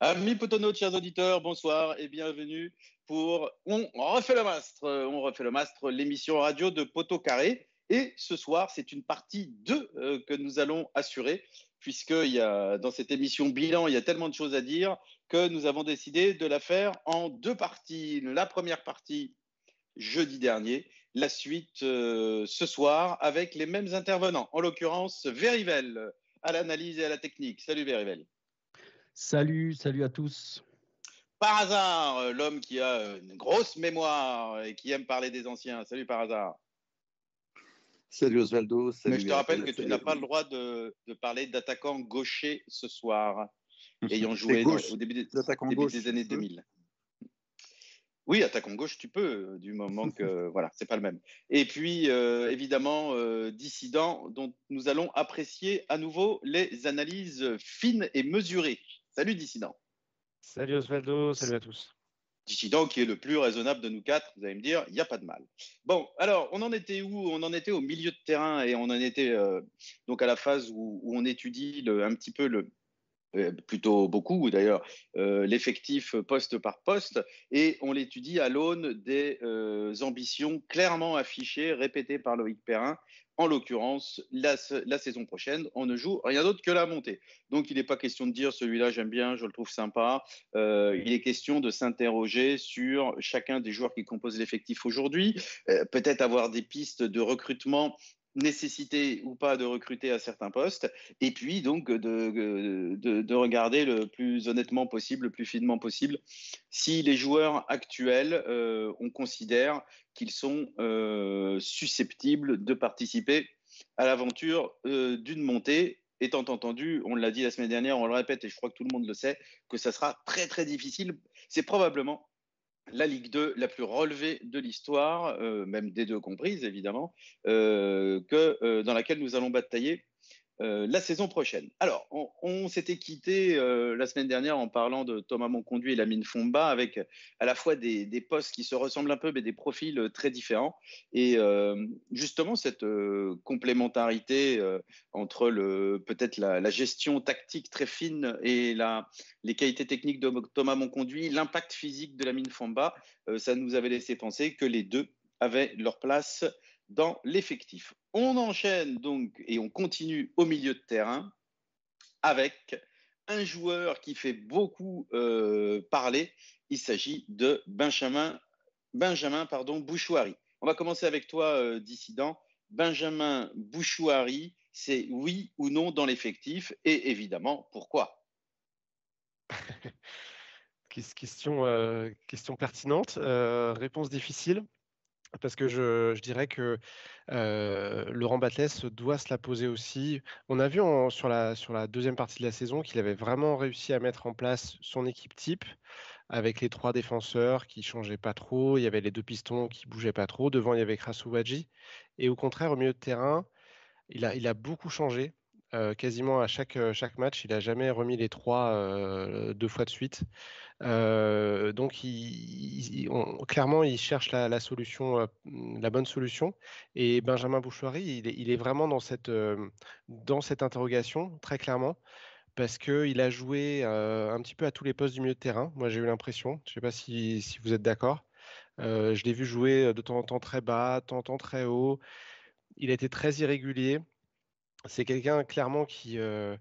Amis Potono, chers auditeurs, bonsoir et bienvenue pour On refait le mastre. On refait le mastre, l'émission radio de Poteau Carré. Et ce soir, c'est une partie 2 euh, que nous allons assurer, puisque y a, dans cette émission bilan, il y a tellement de choses à dire que nous avons décidé de la faire en deux parties. La première partie, jeudi dernier, la suite euh, ce soir, avec les mêmes intervenants, en l'occurrence Verivel, à l'analyse et à la technique. Salut Verivel. Salut, salut à tous. Par hasard, euh, l'homme qui a une grosse mémoire et qui aime parler des anciens. Salut par hasard. Salut Osvaldo. Mais je te rappelle que tu n'as pas le droit de, parler d'attaquant gaucher ce soir, ayant joué au début, des, début des années 2000. Oui, attaquant gauche, tu peux, euh, du moment que voilà, c'est pas le même. Et puis, euh, évidemment, dissident, dont nous allons apprécier à nouveau les analyses fines et mesurées. Salut Dissident. Salut Osvaldo, salut à tous. Dissident qui est le plus raisonnable de nous quatre, vous allez me dire, il n'y a pas de mal. Bon, alors, on en était où? On en était au milieu de terrain et on en était euh, donc à la phase où, on étudie un petit peu le, plutôt beaucoup d'ailleurs, euh, l'effectif poste par poste, et on l'étudie à l'aune des ambitions clairement affichées, répétées par Loïc Perrin, en l'occurrence, la, saison prochaine, on ne joue rien d'autre que la montée. Donc, il n'est pas question de dire celui-là, j'aime bien, je le trouve sympa. Euh, il est question de s'interroger sur chacun des joueurs qui composent l'effectif aujourd'hui, euh, peut-être avoir des pistes de recrutement nécessité ou pas de recruter à certains postes, et puis donc de, de, regarder le plus honnêtement possible, le plus finement possible, si les joueurs actuels, euh, on considère qu'ils sont euh, susceptibles de participer à l'aventure euh, d'une montée, étant entendu, on l'a dit la semaine dernière, on le répète et je crois que tout le monde le sait, que ça sera très très difficile. C'est probablement la Ligue 2 la plus relevée de l'histoire, euh, même des deux comprises évidemment, euh, que, euh, dans laquelle nous allons batailler euh, la saison prochaine. Alors, on, s'était quitté euh, la semaine dernière en parlant de Thomas Monconduit et Lamine Fomba avec à la fois des, postes qui se ressemblent un peu mais des profils euh, très différents. Et justement, cette complémentarité entre peut-être la, gestion tactique très fine et les qualités techniques de Thomas Monconduit, l'impact physique de Lamine Fomba, ça nous avait laissé penser que les deux avaient leur place dans l'effectif. On enchaîne donc et on continue au milieu de terrain avec un joueur qui fait beaucoup euh, parler. Il s'agit de Benjamin, Benjamin Bouchouari. On va commencer avec toi, euh, dissident. Benjamin Bouchouari, c'est oui ou non dans l'effectif et évidemment pourquoi? Question, euh, question pertinente, réponse difficile parce que je, dirais que Laurent Batles doit se la poser aussi. On a vu sur, la, deuxième partie de la saison qu'il avait vraiment réussi à mettre en place son équipe type avec les trois défenseurs qui changeaient pas trop. Il y avait les deux pistons qui bougeaient pas trop. Devant, il y avait Krasouadji. Et au contraire, au milieu de terrain, il a beaucoup changé. Euh, quasiment à chaque, euh, match. Il n'a jamais remis les trois euh, deux fois de suite. donc, clairement, il cherche la, solution, la bonne solution. Et Benjamin Bouchoiry, il est, vraiment dans cette, interrogation, très clairement parce qu'il a joué un petit peu à tous les postes du milieu de terrain. Moi, j'ai eu l'impression. Je ne sais pas si, si vous êtes d'accord. je l'ai vu jouer de temps en temps très bas, de temps en temps très haut. Il été très irrégulier. C'est quelqu'un clairement qui, euh,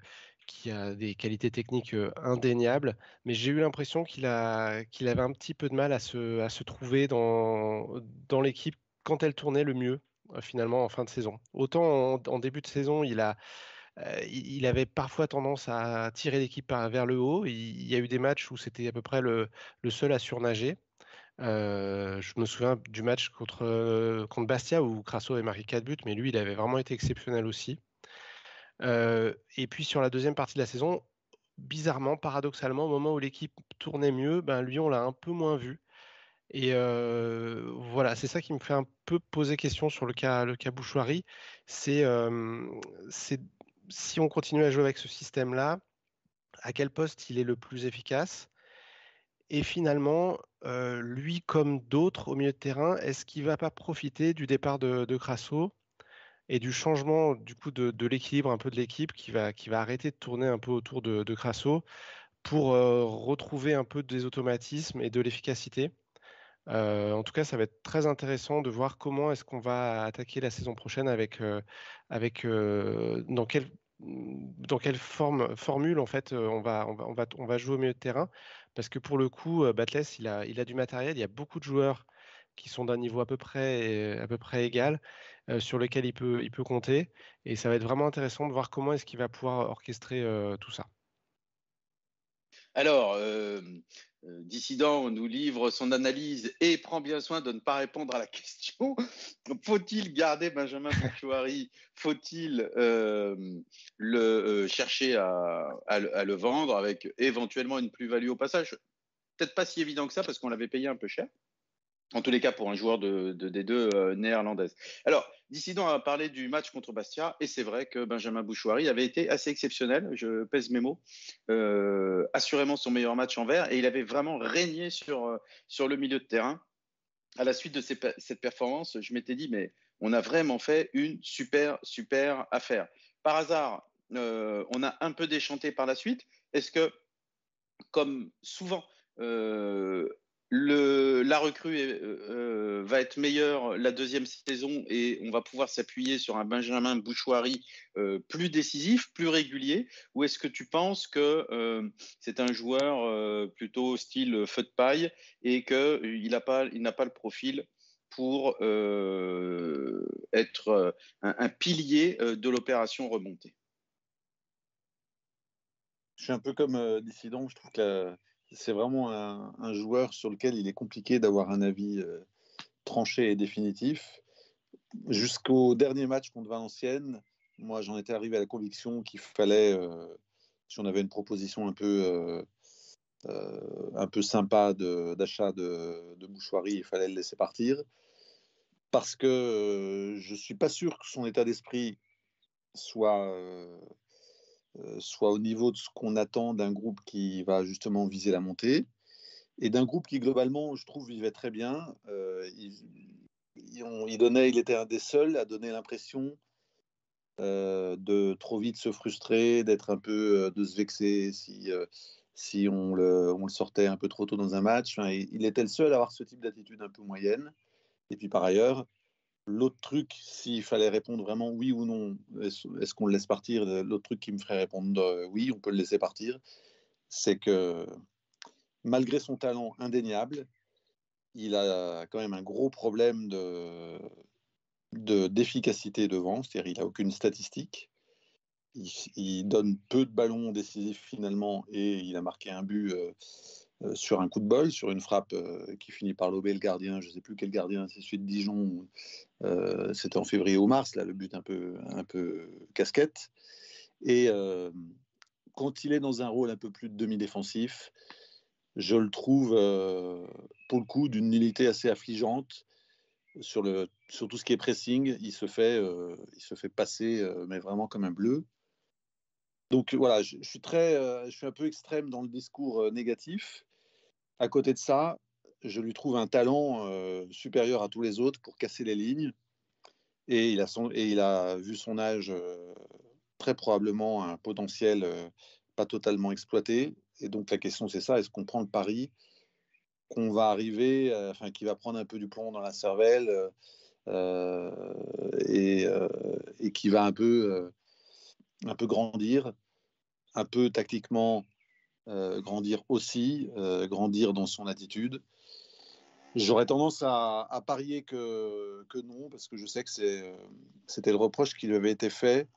qui a des qualités techniques indéniables, mais j'ai eu l'impression qu'il avait un petit peu de mal à se, trouver dans, l'équipe quand elle tournait le mieux, finalement, en fin de saison. Autant en, début de saison, il, avait parfois tendance à tirer l'équipe vers le haut. Il, y a eu des matchs où c'était à peu près le, seul à surnager. je me souviens du match contre, contre Bastia où Crasso avait marqué 4 buts, mais lui, il avait vraiment été exceptionnel aussi et puis sur la deuxième partie de la saison, bizarrement, paradoxalement, au moment où l'équipe tournait mieux, ben, lui, on l'a un peu moins vu. Et voilà, c'est ça qui me fait un peu poser question sur le cas, le cas Bouchoirie. C'est si on continue à jouer avec ce système-là, à quel poste il est le plus efficace? Et finalement, lui comme d'autres au milieu de terrain, est-ce qu'il ne va pas profiter du départ de Crasso? Et du changement du coup de, l'équilibre un peu de l'équipe qui va, qui va arrêter de tourner un peu autour de, Crasso pour retrouver un peu des automatismes et de l'efficacité. en tout cas, ça va être très intéressant de voir comment est-ce qu'on va attaquer la saison prochaine avec, avec dans quelle dans quelle forme, formule en fait on va, on, va, on, va, on va jouer au milieu de terrain parce que pour le coup, Batless, il a, il a du matériel, il y a beaucoup de joueurs qui sont d'un niveau à peu près, à peu près égal, sur lequel il peut, il peut compter. Et ça va être vraiment intéressant de voir comment est-ce qu'il va pouvoir orchestrer tout ça. Alors, Dissident nous livre son analyse et prend bien soin de ne pas répondre à la question. Faut-il garder Benjamin Bouchouari? Faut-il le chercher à, à, le vendre avec éventuellement une plus-value au passage? Peut-être pas si évident que ça parce qu'on l'avait payé un peu cher en tous les cas pour un joueur de, des deux euh, néerlandaises. Alors, Dissident a parlé du match contre Bastia, et c'est vrai que Benjamin Bouchouari avait été assez exceptionnel, je pèse mes mots, euh, assurément son meilleur match en vert, et il avait vraiment régné sur, euh, sur le milieu de terrain. À la suite de cette performance, je m'étais dit, mais on a vraiment fait une super, super affaire. Par hasard, on a un peu déchanté par la suite. Est-ce que, comme souvent, la recrue euh, euh, va être meilleure la deuxième saison et on va pouvoir s'appuyer sur un Benjamin Bouchoirie euh, plus décisif, plus régulier. Ou est-ce que tu penses que c'est un joueur plutôt style feu de paille et qu'il n'a pas, pas le profil pour être un, pilier de l'opération remontée? Je suis un peu comme Dissident, je trouve que c'est vraiment un, joueur sur lequel il est compliqué d'avoir un avis euh, tranché et définitif. Jusqu'au dernier match contre Valenciennes, moi j'en étais arrivé à la conviction qu'il fallait, euh, si on avait une proposition un peu, euh, sympa d'achat de, de, il fallait le laisser partir. Parce que je ne suis pas sûr que son état d'esprit soit soit au niveau de ce qu'on attend d'un groupe qui va justement viser la montée, et d'un groupe qui globalement, je trouve, vivait très bien. Euh, il, était un des seuls à donner l'impression euh, de trop vite se frustrer, d'être un peu, de se vexer si, si on, le, sortait un peu trop tôt dans un match. il était le seul à avoir ce type d'attitude un peu moyenne. Et puis par ailleurs, L'autre truc, s'il fallait répondre vraiment oui ou non, est-ce qu'on le laisse partir L'autre truc qui me ferait répondre euh, oui, on peut le laisser partir, c'est que malgré son talent indéniable, il a quand même un gros problème de, d'efficacité devant, c'est-à-dire il n'a aucune statistique. Il, donne peu de ballons décisifs finalement et il a marqué un but euh, euh, sur un coup de bol, sur une frappe euh, qui finit par lober le gardien. Je ne sais plus quel gardien, c'est celui de Dijon. Euh, c'était en février ou mars, là, le but un peu, un peu casquette. Et quand il est dans un rôle un peu plus de demi-défensif, je le trouve, pour le coup, d'une nullité assez affligeante. Sur, le, sur tout ce qui est pressing, il se fait, il se fait passer, mais vraiment comme un bleu. Donc voilà, je, suis très, euh, je suis un peu extrême dans le discours euh, négatif. À côté de ça, je lui trouve un talent euh, supérieur à tous les autres pour casser les lignes. Et il a, et il a vu son âge très probablement un potentiel pas totalement exploité. Et donc la question c'est ça, est-ce qu'on prend le pari qu'on va arriver, enfin qui va prendre un peu du plomb dans la cervelle et, et, qui va un peu un peu grandir, un peu tactiquement euh, grandir aussi, euh, grandir dans son attitude. J'aurais tendance à, parier que, non, parce que je sais que euh, c'était le reproche qui lui avait été fait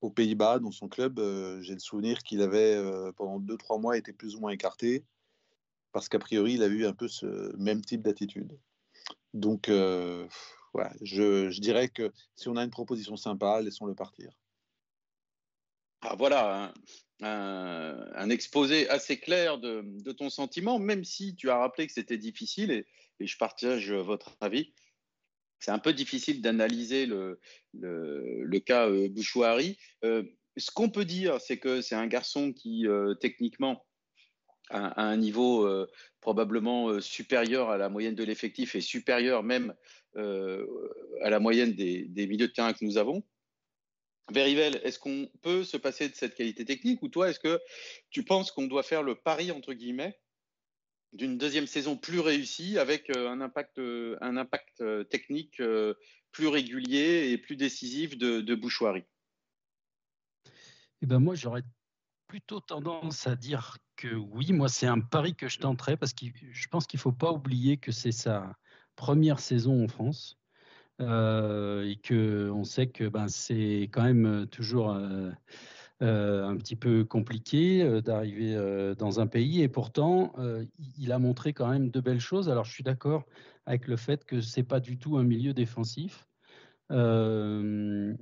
aux Pays-Bas, dans son club. J'ai le souvenir qu'il avait, pendant 2-3 mois, été plus ou moins écarté, parce qu'a priori, il a eu un peu ce même type d'attitude. Donc, je, je, dirais que si on a une proposition sympa, laissons-le partir. Ah, voilà un, exposé assez clair de, ton sentiment, même si tu as rappelé que c'était difficile, et, je partage votre avis. C'est un peu difficile d'analyser le, cas euh, Bouchouari. Euh, ce qu'on peut dire, c'est que c'est un garçon qui, euh, techniquement, a, un niveau probablement supérieur à la moyenne de l'effectif et supérieur même à la moyenne des, des milieux de terrain que nous avons. Verivel, est-ce qu'on peut se passer de cette qualité technique ou toi, est-ce que tu penses qu'on doit faire le pari, entre guillemets, d'une deuxième saison plus réussie avec euh, un impact, euh, euh, technique plus régulier et plus décisif de, de Bouchoirie eh ben Moi, j'aurais plutôt tendance à dire que oui, moi, c'est un pari que je tenterais parce que je pense qu'il ne faut pas oublier que c'est sa première saison en France. Euh, et que on sait que ben, c'est quand même toujours euh, euh, un petit peu compliqué d'arriver dans un pays et pourtant il a montré quand même de belles choses. Alors je suis d'accord avec le fait que c'est pas du tout un milieu défensif.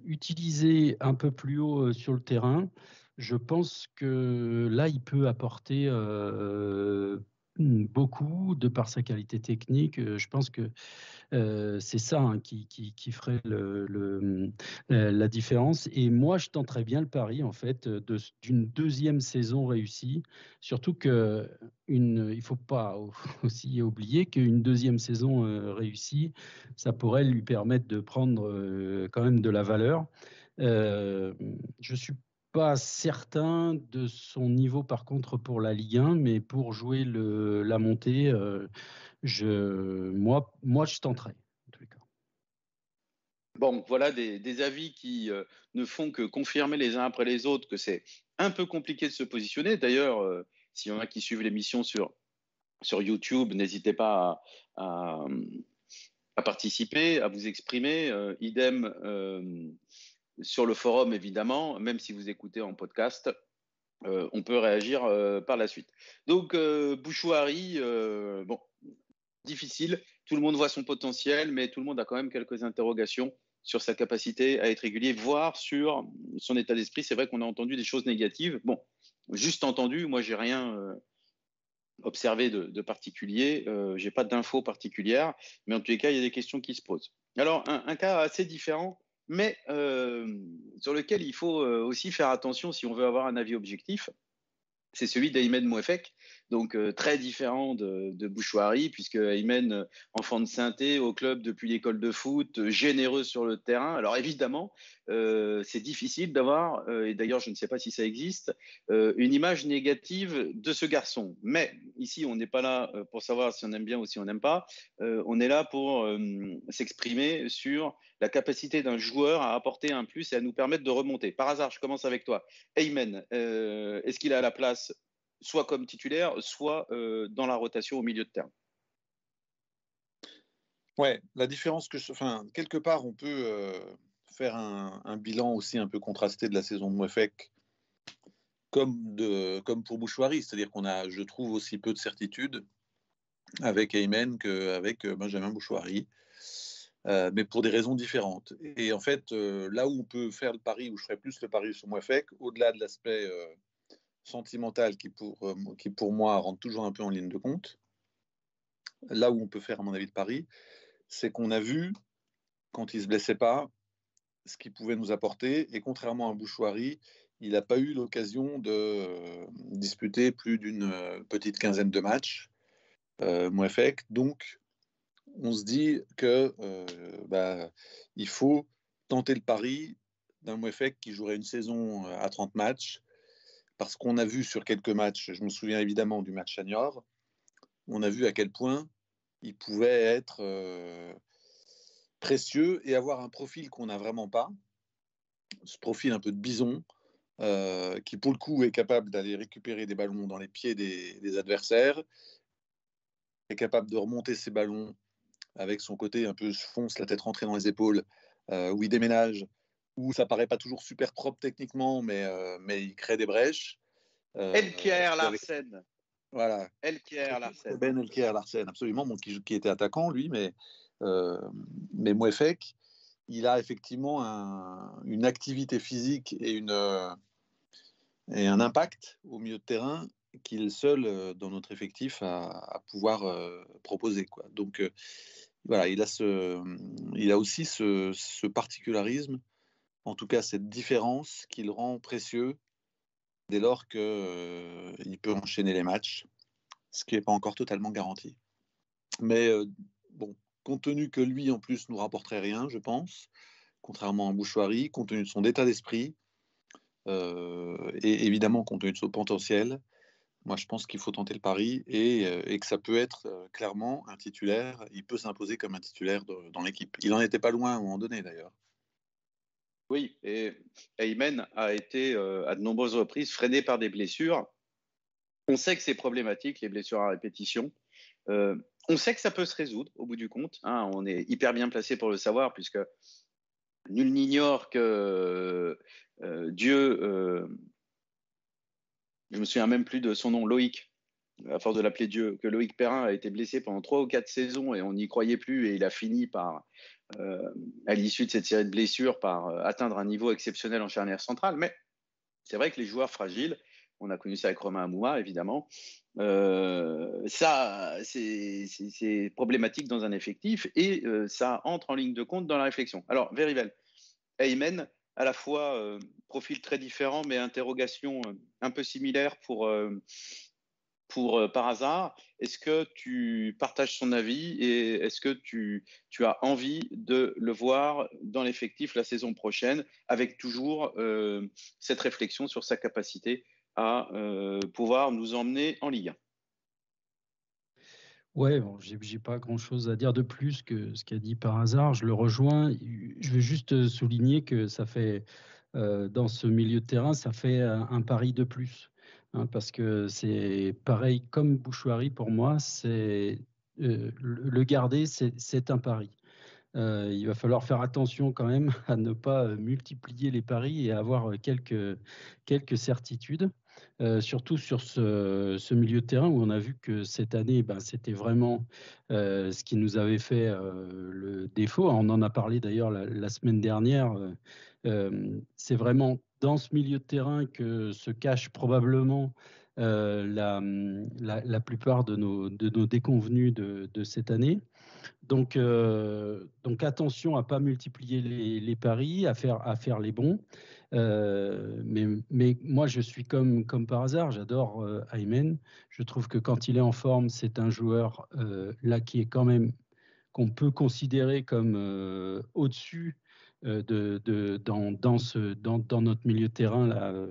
utiliser un peu plus haut sur le terrain, je pense que là il peut apporter beaucoup de par sa qualité technique. Je pense que c'est ça hein, qui, ferait le, la différence. Et moi, je tenterais bien le pari, en fait, d'une deuxième saison réussie. Surtout que une, il faut pas aussi oublier qu'une deuxième saison réussie, ça pourrait lui permettre de prendre quand même de la valeur. je suis pas certain de son niveau par contre pour la Ligue 1, mais pour jouer la montée, je, moi, moi, je tenterai. Bon, voilà des, avis qui euh, ne font que confirmer les uns après les autres que c'est un peu compliqué de se positionner. D'ailleurs, euh, s'il y en a qui suivent l'émission sur, sur YouTube, n'hésitez pas à, participer, à vous exprimer. Euh, idem sur le forum, évidemment, même si vous écoutez en podcast. on peut réagir par la suite. Donc, Bouchouari, bon, difficile. Tout le monde voit son potentiel, mais tout le monde a quand même quelques interrogations sur sa capacité à être régulier, voire sur son état d'esprit. C'est vrai qu'on a entendu des choses négatives. Bon, juste entendu, moi, j'ai rien euh, observé de, particulier. Euh, j'ai pas d'infos particulières, mais en tous les cas, il y a des questions qui se posent. Alors, un, cas assez différent, mais euh, sur lequel il faut euh, aussi faire attention si on veut avoir un avis objectif, c'est celui d'Aymen Mouefek, donc euh, très différent de, de Bouchoirie, puisque Aymen, enfant de synthé au club depuis l'école de foot, généreux sur le terrain. Alors évidemment, c'est difficile d'avoir, et d'ailleurs je ne sais pas si ça existe, une image négative de ce garçon. Mais ici, on n'est pas là pour savoir si on aime bien ou si on n'aime pas. on est là pour s'exprimer sur la capacité d'un joueur à apporter un plus et à nous permettre de remonter. Par hasard, je commence avec toi. Aymen, est-ce qu'il a la place soit comme titulaire, soit euh, dans la rotation au milieu de terrain? Ouais, la différence que, je, enfin, quelque part, on peut euh, faire un, bilan aussi un peu contrasté de la saison de Mouefek, comme, pour Bouchoirie, c'est-à-dire qu'on a, je trouve, aussi peu de certitude avec Aymen qu'avec euh, Benjamin Bouchoirie, mais pour des raisons différentes. Et en fait, là où on peut faire le pari, où je ferais plus le pari sur Mouefek, au-delà de l'aspect sentimentale qui pour, euh, qui pour moi rentre toujours un peu en ligne de compte, là où on peut faire, à mon avis, de Paris, c'est qu'on a vu, quand il ne se blessait pas, ce qu'il pouvait nous apporter. Et contrairement à Bouchoirie, il n'a pas eu l'occasion de euh, disputer plus d'une euh, petite quinzaine de matchs, euh, Donc, on se dit que bah, il faut tenter le pari d'un Mouefek qui jouerait une saison à 30 matchs, parce qu'on a vu sur quelques matchs, je me souviens évidemment du match à Niort, on a vu à quel point il pouvait être euh, précieux et avoir un profil qu'on n'a vraiment pas, ce profil un peu de bison, euh, qui pour le coup est capable d'aller récupérer des ballons dans les pieds des, adversaires, est capable de remonter ses ballons avec son côté un peu fonce, la tête rentrée dans les épaules, euh, où il déménage où ça paraît pas toujours super propre techniquement, mais, euh, mais il crée des brèches. Euh, Elkier Larsen. Voilà. Elkier Larsen. Ben Elkier Larsen, absolument, bon, qui, qui, était attaquant, lui, mais, mais Mouefek, il a effectivement un, une activité physique et, une, euh, et un impact au milieu de terrain qu'il est seul euh, dans notre effectif à, à pouvoir euh, proposer. Quoi. Donc, voilà, il a, a aussi ce, particularisme en tout cas cette différence qui le rend précieux dès lors qu'il euh, peut enchaîner les matchs, ce qui n'est pas encore totalement garanti. Mais euh, bon, compte tenu que lui en plus nous rapporterait rien, je pense, contrairement à Bouchoirie, compte tenu de son état d'esprit et évidemment compte tenu de son potentiel. Moi, je pense qu'il faut tenter le pari et, que ça peut être clairement un titulaire. Il peut s'imposer comme un titulaire dans l'équipe. Il n'en était pas loin à un moment donné, d'ailleurs. Oui, et Aymen a été à de nombreuses reprises freiné par des blessures. On sait que c'est problématique, les blessures à répétition. on sait que ça peut se résoudre au bout du compte. Hein. on est hyper bien placé pour le savoir, puisque nul n'ignore que Dieu je me souviens même plus de son nom, Loïc, à force de l'appeler Dieu, que Loïc Perrin a été blessé pendant trois ou quatre saisons et on n'y croyait plus et il a fini par, euh, à l'issue de cette série de blessures, par euh, atteindre un niveau exceptionnel en charnière centrale. Mais c'est vrai que les joueurs fragiles, on a connu ça avec Romain Amouma, évidemment, euh, ça, c'est problématique dans un effectif et ça entre en ligne de compte dans la réflexion. Alors, Verivel, Aymen, à la fois euh, profil très différent, mais interrogation euh, un peu similaire pour, euh, pour par hasard. Est-ce que tu partages son avis et est-ce que tu, as envie de le voir dans l'effectif la saison prochaine avec toujours cette réflexion sur sa capacité à pouvoir nous emmener en Ligue 1 Ouais, bon, j'ai pas grand-chose à dire de plus que ce qu'a dit par hasard. Je le rejoins. Je veux juste souligner que ça fait, euh, dans ce milieu de terrain, ça fait un, pari de plus. Hein, parce que c'est pareil comme Bouchoirie pour moi, c'est euh, le garder, c'est un pari. Euh, il va falloir faire attention quand même à ne pas multiplier les paris et avoir quelques, quelques certitudes. Euh, surtout sur ce, milieu de terrain où on a vu que cette année, ben, c'était vraiment euh, ce qui nous avait fait euh, le défaut. On en a parlé d'ailleurs la, semaine dernière. c'est vraiment dans ce milieu de terrain que se cache probablement la, plupart de nos, de déconvenus de, cette année. Donc, attention à pas multiplier les, paris, à faire les bons. Euh, mais, moi, je suis comme, par hasard, j'adore euh. Je trouve que quand il est en forme, c'est un joueur euh, là qui est quand même qu'on peut considérer comme au-dessus de, dans, notre milieu de terrain,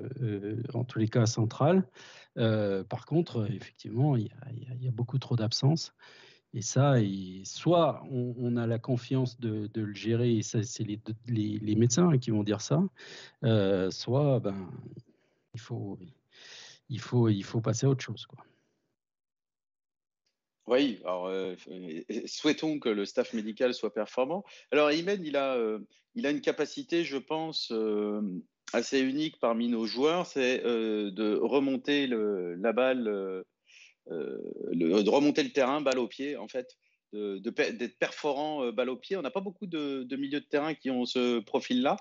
en tous les cas central. par contre, effectivement, il y a, il y a beaucoup trop d'absence. Et ça, soit on, a la confiance de, le gérer, et ça, c'est les, médecins qui vont dire ça, euh, soit ben, il, faut, passer à autre chose. Oui, alors euh, souhaitons que le staff médical soit performant. Alors, Imen, il a, euh, une capacité, je pense, assez unique parmi nos joueurs, c'est de remonter la balle euh, de remonter le terrain, balle au pied, en fait, d'être de, perforant euh, balle au pied. On n'a pas beaucoup de, milieux de terrain qui ont ce profil-là.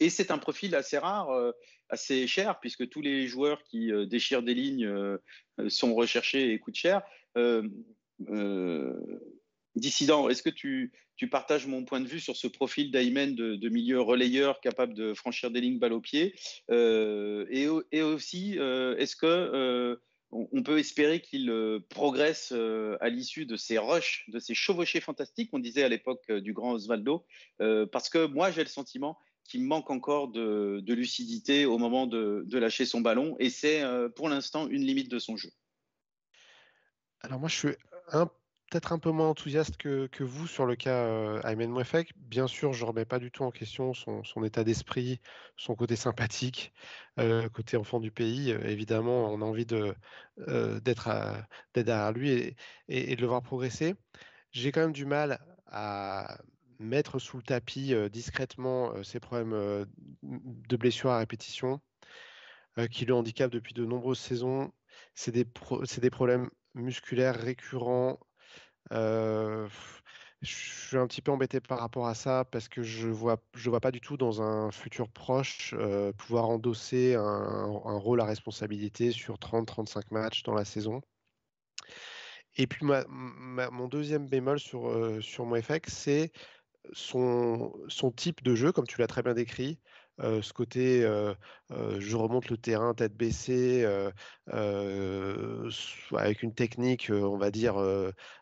Et c'est un profil assez rare, euh, assez cher, puisque tous les joueurs qui déchirent des lignes sont recherchés et coûtent cher. Dissident, est-ce que tu, partages mon point de vue sur ce profil d'Aymen de, milieu relayeur capable de franchir des lignes balle au pied? Et, aussi, est-ce que on peut espérer qu'il euh, progresse euh, à l'issue de ces rushs, de ces chevauchées fantastiques qu'on disait à l'époque euh, du grand Osvaldo, parce que moi j'ai le sentiment qu'il manque encore de, lucidité au moment de, lâcher son ballon, et c'est pour l'instant une limite de son jeu. Alors moi je suis un peut-être un peu moins enthousiaste que, vous sur le cas euh, Aymen Mouefek. Bien sûr, je ne remets pas du tout en question son, état d'esprit, son côté sympathique, euh, côté enfant du pays. Euh, évidemment, on a envie de, d'être, derrière lui et, de le voir progresser. J'ai quand même du mal à mettre sous le tapis discrètement ses problèmes de blessures à répétition qui le handicapent depuis de nombreuses saisons. C'est des problèmes musculaires récurrents je suis un petit peu embêté par rapport à ça parce que je vois, je vois pas du tout dans un futur proche pouvoir endosser un, rôle à responsabilité sur 30-35 matchs dans la saison. Et puis mon deuxième bémol sur, sur mon FX, c'est son, son type de jeu, comme tu l'as très bien décrit. Ce côté je remonte le terrain tête baissée, avec une technique, on va dire,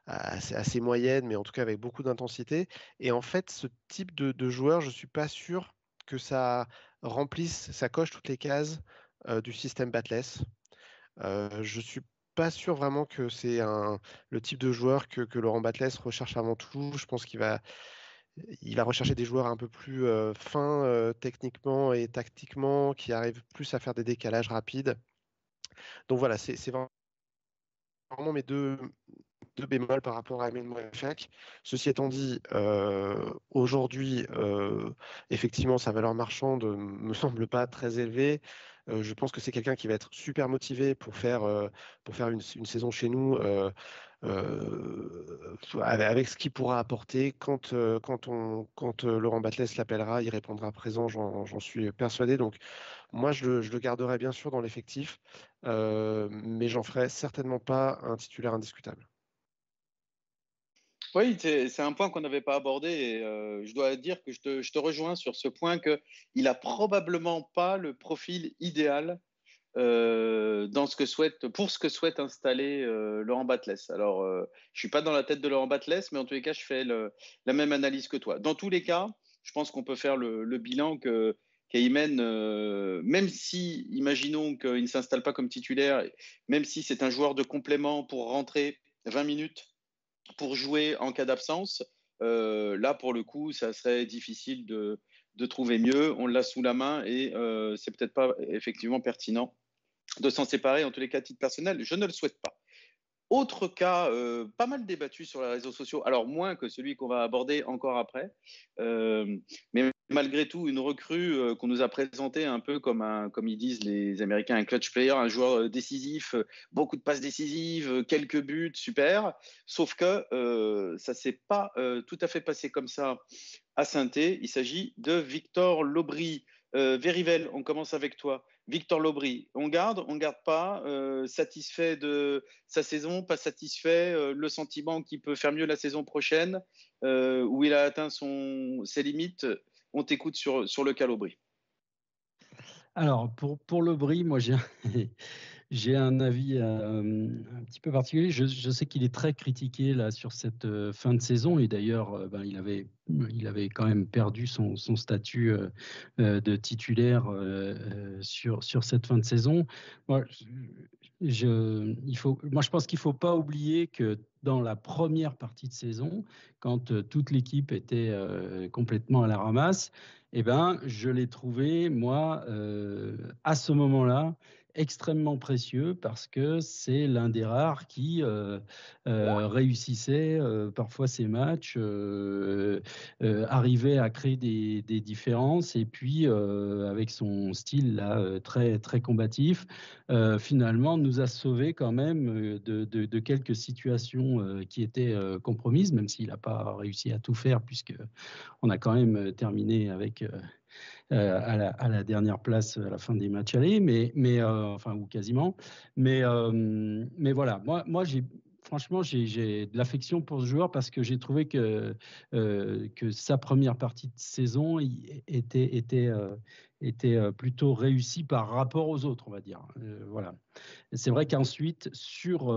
assez, moyenne, mais en tout cas avec beaucoup d'intensité. Et en fait, ce type de, joueur, je ne suis pas sûr que ça remplisse, ça coche toutes les cases du système Batless. je suis pas sûr vraiment que c'est le type de joueur que, Laurent Batless recherche avant tout. Je pense qu'il va, il va rechercher des joueurs un peu plus fins techniquement et tactiquement, qui arrivent plus à faire des décalages rapides. Donc voilà, c'est vraiment mes deux, bémols par rapport à Emile Moefak. Ceci étant dit, aujourd'hui, effectivement, sa valeur marchande ne me semble pas très élevée. Je pense que c'est quelqu'un qui va être super motivé pour faire, pour faire une, saison chez nous avec ce qu'il pourra apporter. Quand, Laurent Batles l'appellera, il répondra présent, j'en suis persuadé. Donc, moi, je je le garderai bien sûr dans l'effectif, mais j'en ferai certainement pas un titulaire indiscutable. Oui, c'est un point qu'on n'avait pas abordé et je dois dire que je te, rejoins sur ce point qu'il n'a probablement pas le profil idéal euh, dans ce que souhaite, pour ce que souhaite installer euh, Laurent Batles. Alors, euh, je suis pas dans la tête de Laurent Batles, mais en tous les cas, je fais la même analyse que toi. Dans tous les cas, je pense qu'on peut faire le, bilan que même si, imaginons qu'il ne s'installe pas comme titulaire, même si c'est un joueur de complément pour rentrer 20 minutes pour jouer en cas d'absence, là, pour le coup, ça serait difficile de, trouver mieux. On l'a sous la main et c'est peut-être pas effectivement pertinent de s'en séparer, en tous les cas, à titre personnel, je ne le souhaite pas. Autre cas, euh, pas mal débattu sur les réseaux sociaux, alors moins que celui qu'on va aborder encore après, euh, mais malgré tout, une recrue euh, qu'on nous a présentée un peu comme, un, comme ils disent les Américains, un clutch player, un joueur décisif, beaucoup de passes décisives, quelques buts, super. Sauf que ça ne s'est pas tout à fait passé comme ça à saint Il s'agit de Victor Lobry. Verivel, on commence avec toi. Victor Lobry, on garde, on garde pas, euh, satisfait de sa saison, pas satisfait, euh, le sentiment qu'il peut faire mieux la saison prochaine, euh, où il a atteint son, ses limites. On t'écoute sur, sur le cas Lobry. Alors, pour, pour Lobry, moi j'ai J'ai un avis euh, un petit peu particulier. Je, sais qu'il est très critiqué là sur cette euh, fin de saison et d'ailleurs, euh, ben, il avait il avait quand même perdu son, statut de titulaire sur sur cette fin de saison. Moi, je, il faut, moi, je pense qu'il faut pas oublier que dans la première partie de saison, quand toute l'équipe était complètement à la ramasse, eh ben, je l'ai trouvé moi à ce moment-là extrêmement précieux parce que c'est l'un des rares qui euh, euh, réussissait euh, parfois ses matchs, arrivait à créer des, différences et puis avec son style là très très combatif, finalement nous a sauvé quand même de, de quelques situations qui étaient compromises, même s'il n'a pas réussi à tout faire puisque on a quand même terminé avec euh, à, la, dernière place à la fin des matchs allés, mais, euh, enfin ou quasiment. Mais, euh, voilà, moi, franchement, j'ai de l'affection pour ce joueur parce que j'ai trouvé que, sa première partie de saison était, plutôt réussie par rapport aux autres, on va dire. voilà. C'est vrai qu'ensuite, sur,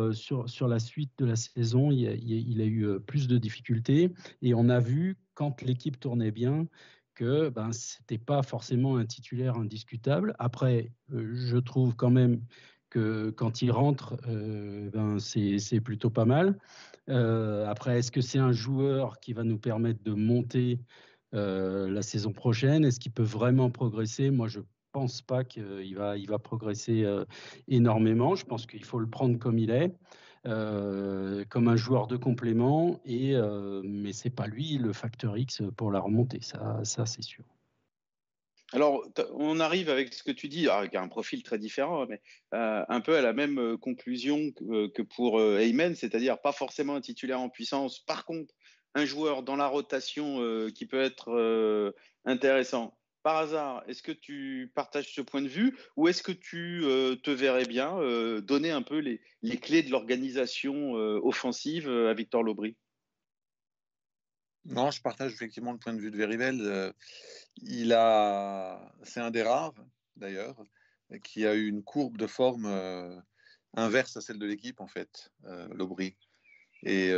la suite de la saison, il, a eu plus de difficultés et on a vu quand l'équipe tournait bien que ben, ce n'était pas forcément un titulaire indiscutable. Après, euh, je trouve quand même que quand il rentre, euh, ben, c'est plutôt pas mal. Euh, après, est-ce que c'est un joueur qui va nous permettre de monter la saison prochaine? Est-ce qu'il peut vraiment progresser? Moi, je pense pas qu'il va, il va progresser énormément. Je pense qu'il faut le prendre comme il est. Euh, comme un joueur de complément, et, euh, mais c'est pas lui le facteur X pour la remontée, ça, ça c'est sûr. Alors, on arrive avec ce que tu dis, avec un profil très différent, mais euh, un peu à la même conclusion que, pour Heyman, c'est-à-dire pas forcément un titulaire en puissance, par contre, un joueur dans la rotation qui peut être intéressant par hasard, est-ce que tu partages ce point de vue ou est-ce que tu euh, te verrais bien euh, donner un peu les, clés de l'organisation euh, offensive à Victor Lobry? Non, je partage effectivement le point de vue de Verivel. il a, c'est un des rares d'ailleurs qui a eu une courbe de forme inverse à celle de l'équipe en fait, l'Aubry. Et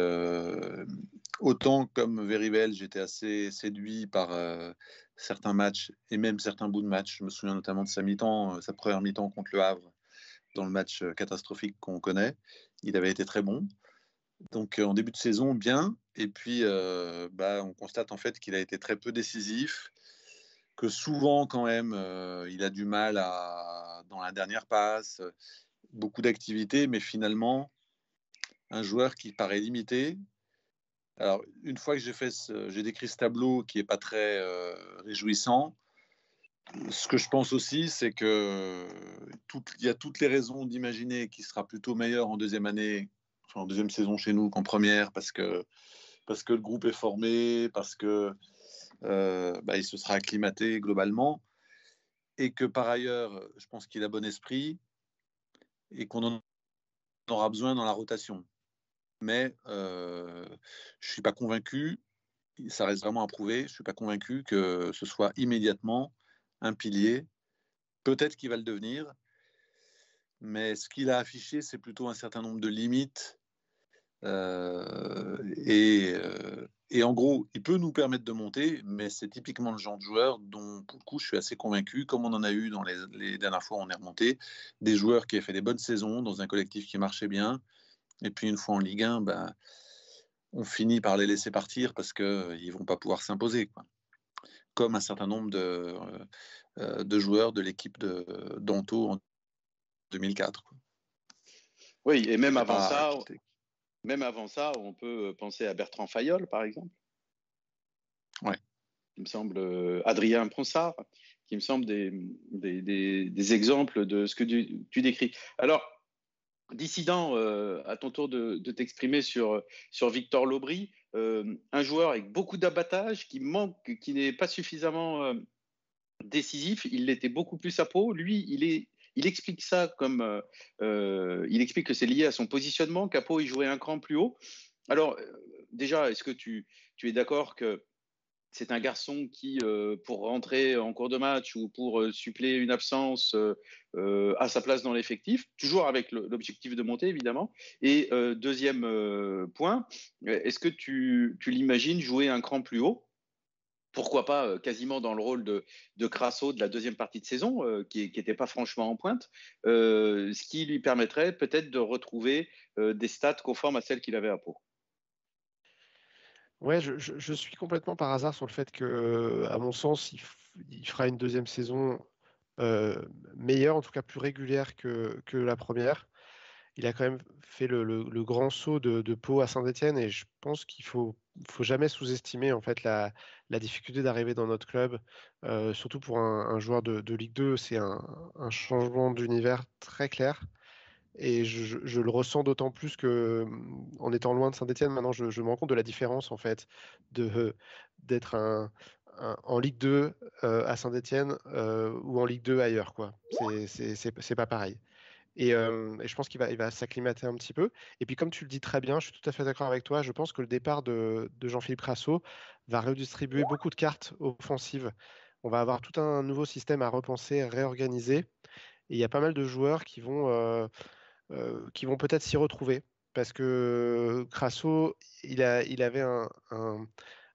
autant comme Verivel, j'étais assez séduit par certains matchs et même certains bouts de match. Je me souviens notamment de sa mi-temps, sa première mi-temps contre le Havre dans le match catastrophique qu'on connaît. Il avait été très bon. Donc en début de saison, bien. Et puis, bah, on constate en fait qu'il a été très peu décisif, que souvent quand même, il a du mal à, dans la dernière passe, beaucoup d'activités, mais finalement, un joueur qui paraît limité. Alors, une fois que j'ai décrit ce tableau qui est pas très réjouissant, ce que je pense aussi, c'est que il y a toutes les raisons d'imaginer qu'il sera plutôt meilleur en deuxième année, en deuxième saison chez nous qu'en première, parce que parce que le groupe est formé, parce que euh, bah, il se sera acclimaté globalement, et que par ailleurs, je pense qu'il a bon esprit et qu'on en aura besoin dans la rotation. Mais euh, je suis pas convaincu, ça reste vraiment à prouver, je suis pas convaincu que ce soit immédiatement un pilier. Peut-être qu'il va le devenir, mais ce qu'il a affiché, c'est plutôt un certain nombre de limites. Euh, et, euh, et, en gros, il peut nous permettre de monter, mais c'est typiquement le genre de joueur dont, pour le coup, je suis assez convaincu, comme on en a eu dans les, dernières fois où on est remonté, des joueurs qui ont fait des bonnes saisons dans un collectif qui marchait bien, et puis une fois en Ligue 1, bah, on finit par les laisser partir parce qu'ils ne vont pas pouvoir s'imposer. Comme un certain nombre de, euh, de joueurs de l'équipe de d'Anto en 2004. Oui, et même avant ça, même avant ça, on peut penser à Bertrand Fayol, par exemple. Ouais. Il me semble euh, Adrien Pronsard, qui me semble des, des, exemples de ce que tu, décris. Alors, dissident, euh, à ton tour de, t'exprimer sur, sur Victor Lobry, euh, un joueur avec beaucoup d'abattage, qui manque, qui n'est pas suffisamment décisif. Il l'était beaucoup plus à peau. Lui, il est il explique ça comme. Euh, euh, il explique que c'est lié à son positionnement. Capo, il jouait un cran plus haut. Alors, euh, déjà, est-ce que tu, tu es d'accord que c'est un garçon qui, pour rentrer en cours de match ou pour suppléer une absence, a sa place dans l'effectif, toujours avec l'objectif de monter, évidemment. Et deuxième point, est-ce que tu, l'imagines jouer un cran plus haut? Pourquoi pas euh, quasiment dans le rôle de, de Crasso de la deuxième partie de saison, euh, qui n'était pas franchement en pointe, euh, ce qui lui permettrait peut-être de retrouver des stats conformes à celles qu'il avait à Pau? Ouais, je, suis complètement par hasard sur le fait que, à mon sens, il, fera une deuxième saison meilleure, en tout cas plus régulière que, que la première il a quand même fait le, grand saut de, Pau à Saint-Etienne et je pense qu'il faut, faut jamais sous-estimer en fait la, difficulté d'arriver dans notre club, euh, surtout pour un, joueur de, Ligue 2. C'est un, changement d'univers très clair. Et je, le ressens d'autant plus que, mm, en étant loin de Saint-Etienne, maintenant, je, me rends compte de la différence en fait de d'être un, en Ligue 2 euh, à Saint-Etienne euh, ou en Ligue 2 ailleurs. quoi. C'est pas pareil. Et, je pense qu'il va, il va s'acclimater un petit peu. Et puis, comme tu le dis très bien, je suis tout à fait d'accord avec toi. Je pense que le départ de, Jean-Philippe Crasso va redistribuer beaucoup de cartes offensives. On va avoir tout un nouveau système à repenser, à réorganiser. Et il y a pas mal de joueurs qui vont, qui vont peut-être s'y retrouver. Parce que Crasso, il, a, il avait un,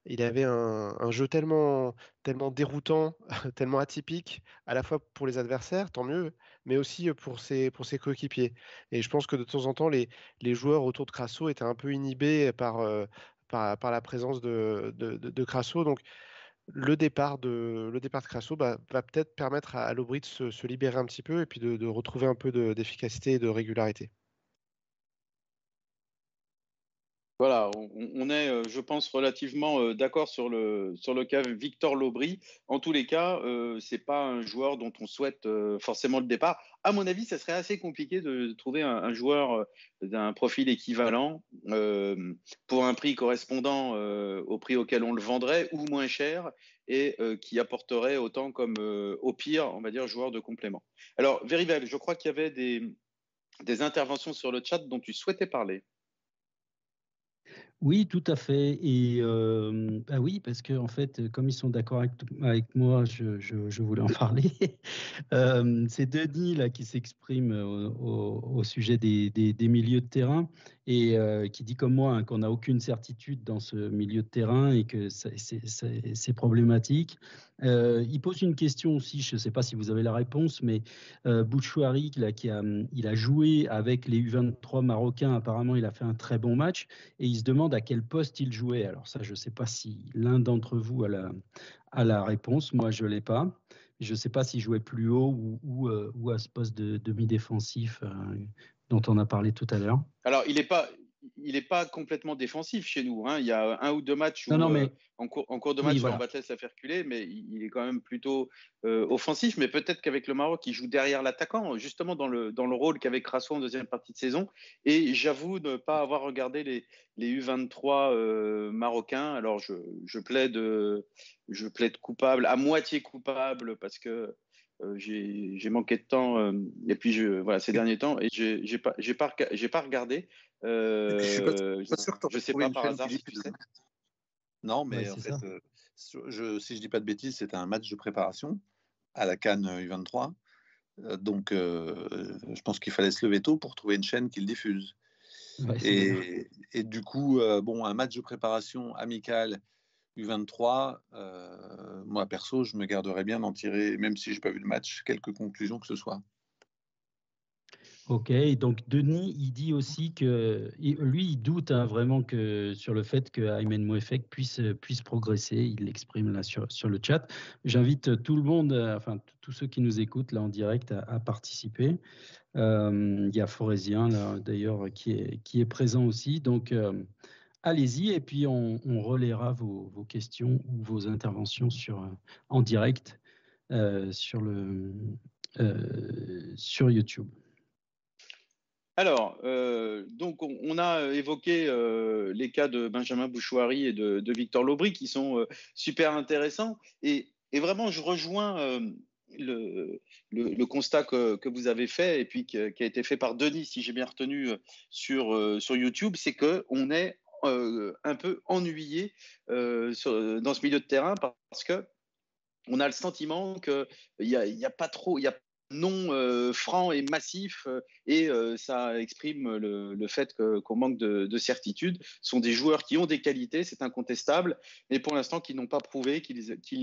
il avait un, jeu tellement, tellement déroutant, tellement atypique, à la fois pour les adversaires, tant mieux, mais aussi pour ses, pour ses coéquipiers. Et je pense que de temps en temps, les, les joueurs autour de Crasso étaient un peu inhibés par, par, par, la présence de, de, de, Crasso. Donc, le départ de, le départ de Crasso bah, va peut-être permettre à, l'Aubry de se, libérer un petit peu et puis de retrouver un peu d'efficacité et de régularité. Voilà, on, est, euh, je pense, relativement euh, d'accord sur le, cas Victor Lobry. En tous les cas, euh, ce n'est pas un joueur dont on souhaite forcément le départ. À mon avis, ça serait assez compliqué de, trouver un, joueur d'un profil équivalent pour un prix correspondant au prix auquel on le vendrait ou moins cher et qui apporterait autant comme, au pire, on va dire, joueur de complément. Alors, Verivel, je crois qu'il y avait des, des interventions sur le chat dont tu souhaitais parler. Oui, tout à fait. Et euh, bah oui, parce que en fait, comme ils sont d'accord avec, avec, moi, je, je, voulais en parler. euh, c'est Denis là qui s'exprime au, au, sujet des, des, des, milieux de terrain et euh, qui dit comme moi hein, qu'on n'a aucune certitude dans ce milieu de terrain et que c'est problématique. Euh, il pose une question aussi, je ne sais pas si vous avez la réponse, mais euh, Bouchouari, qui a, il a joué avec les U23 marocains, apparemment il a fait un très bon match, et il se demande à quel poste il jouait. Alors ça, je ne sais pas si l'un d'entre vous a la, réponse, moi je ne l'ai pas. Je ne sais pas s'il jouait plus haut ou, euh, à ce poste de demi-défensif euh, dont on a parlé tout à l'heure. Alors, il n'est pas, il n'est pas complètement défensif chez nous. Hein. Il y a un ou deux matchs où, euh, en, cours, en, cours, de match, oui, voilà. on va faire culer, mais il est quand même plutôt euh, offensif. Mais peut-être qu'avec le Maroc, il joue derrière l'attaquant, justement dans le, dans le rôle qu'avait Crasso en deuxième partie de saison. Et j'avoue ne pas avoir regardé les, les U23 euh, marocains. Alors, je, je, plaide, je plaide coupable, à moitié coupable, parce que j'ai manqué de temps euh, et puis je, voilà ces derniers temps et j'ai pas j'ai pas j'ai pas regardé. Euh, je suis pas, sûr que je sais pas par hasard si tu sais. Non, mais ouais, en fait, euh, je, si je dis pas de bêtises, c'était un match de préparation à la Cannes U23. donc, je pense qu'il fallait se lever tôt pour trouver une chaîne qui le diffuse. Ouais, et, et, du coup, bon, un match de préparation amical U23, euh, moi perso, je me garderais bien d'en tirer, même si je n'ai pas vu le match, quelques conclusions que ce soit. Ok, donc Denis, il dit aussi que lui, il doute hein, vraiment que sur le fait que Aymen Mouefek puisse, puisse progresser. Il l'exprime là sur, sur le chat. J'invite tout le monde, enfin tous ceux qui nous écoutent là en direct à, participer. Euh, il y a Forésien d'ailleurs qui est, qui est présent aussi. Donc euh, allez-y et puis on, on relaiera vos, questions ou vos interventions sur, en direct euh, sur, le, euh, sur YouTube. Alors, euh, donc on, a évoqué euh, les cas de Benjamin Bouchouari et de, Victor Laubry qui sont euh, super intéressants. Et, vraiment, je rejoins le, constat que, vous avez fait et puis qui, qui a été fait par Denis, si j'ai bien retenu sur, sur YouTube, c'est qu'on est euh, un peu ennuyé euh, sur, dans ce milieu de terrain parce que on a le sentiment qu'il n'y a, y a, pas trop, il y a non euh, franc et massif euh, et euh, ça exprime le, fait qu'on qu manque de, de, certitude. Ce sont des joueurs qui ont des qualités, c'est incontestable, mais pour l'instant qui n'ont pas prouvé qu'ils qu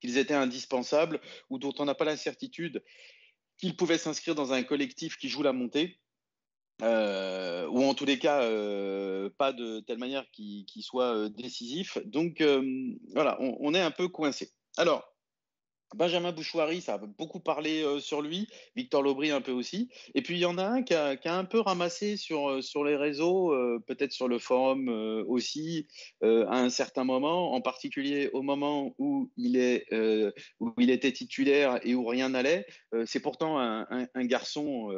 qu étaient indispensables ou dont on n'a pas la certitude qu'ils pouvaient s'inscrire dans un collectif qui joue la montée. Euh, ou en tous les cas euh, pas de telle manière qu'il qu soit euh, décisif. Donc euh, voilà, on, est un peu coincé. Alors, Benjamin Bouchouari, ça a beaucoup parlé sur lui, Victor Lobry un peu aussi. Et puis il y en a un qui a, un peu ramassé sur, sur les réseaux, peut-être sur le forum aussi, à un certain moment, en particulier au moment où il, est, où il était titulaire et où rien n'allait. C'est pourtant un, un garçon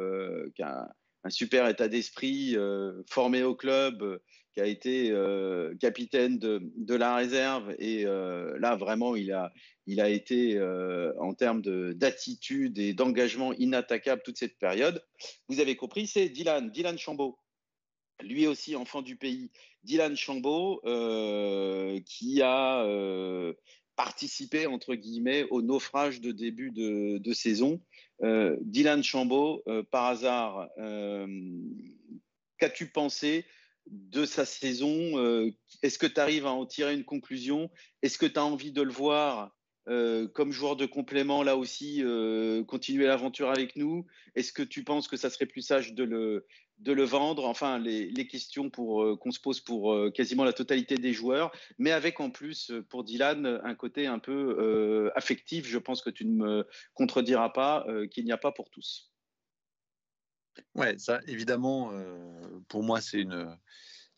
qui a un super état d'esprit, euh, formé au club, euh, qui a été euh, capitaine de, la réserve. Et là, vraiment, il a, il a été, en termes d'attitude et d'engagement, inattaquable toute cette période. Vous avez compris, c'est Dylan, Dylan Chambaud. Lui aussi, enfant du pays, Dylan Chambaud, qui a participer, entre guillemets, au naufrage de début de, saison. Euh, Dylan Chambaud, euh, par hasard, euh, qu'as-tu pensé de sa saison? Est-ce que tu arrives à en tirer une conclusion? Est-ce que tu as envie de le voir euh, comme joueur de complément, là aussi, euh, continuer l'aventure avec nous Est-ce que tu penses que ça serait plus sage de le, de le vendre? Enfin, les, les questions euh, qu'on se pose pour euh, quasiment la totalité des joueurs, mais avec en plus, pour Dylan, un côté un peu affectif. Je pense que tu ne me contrediras pas qu'il n'y a pas pour tous. Ouais, ça, évidemment, pour moi, c'est une.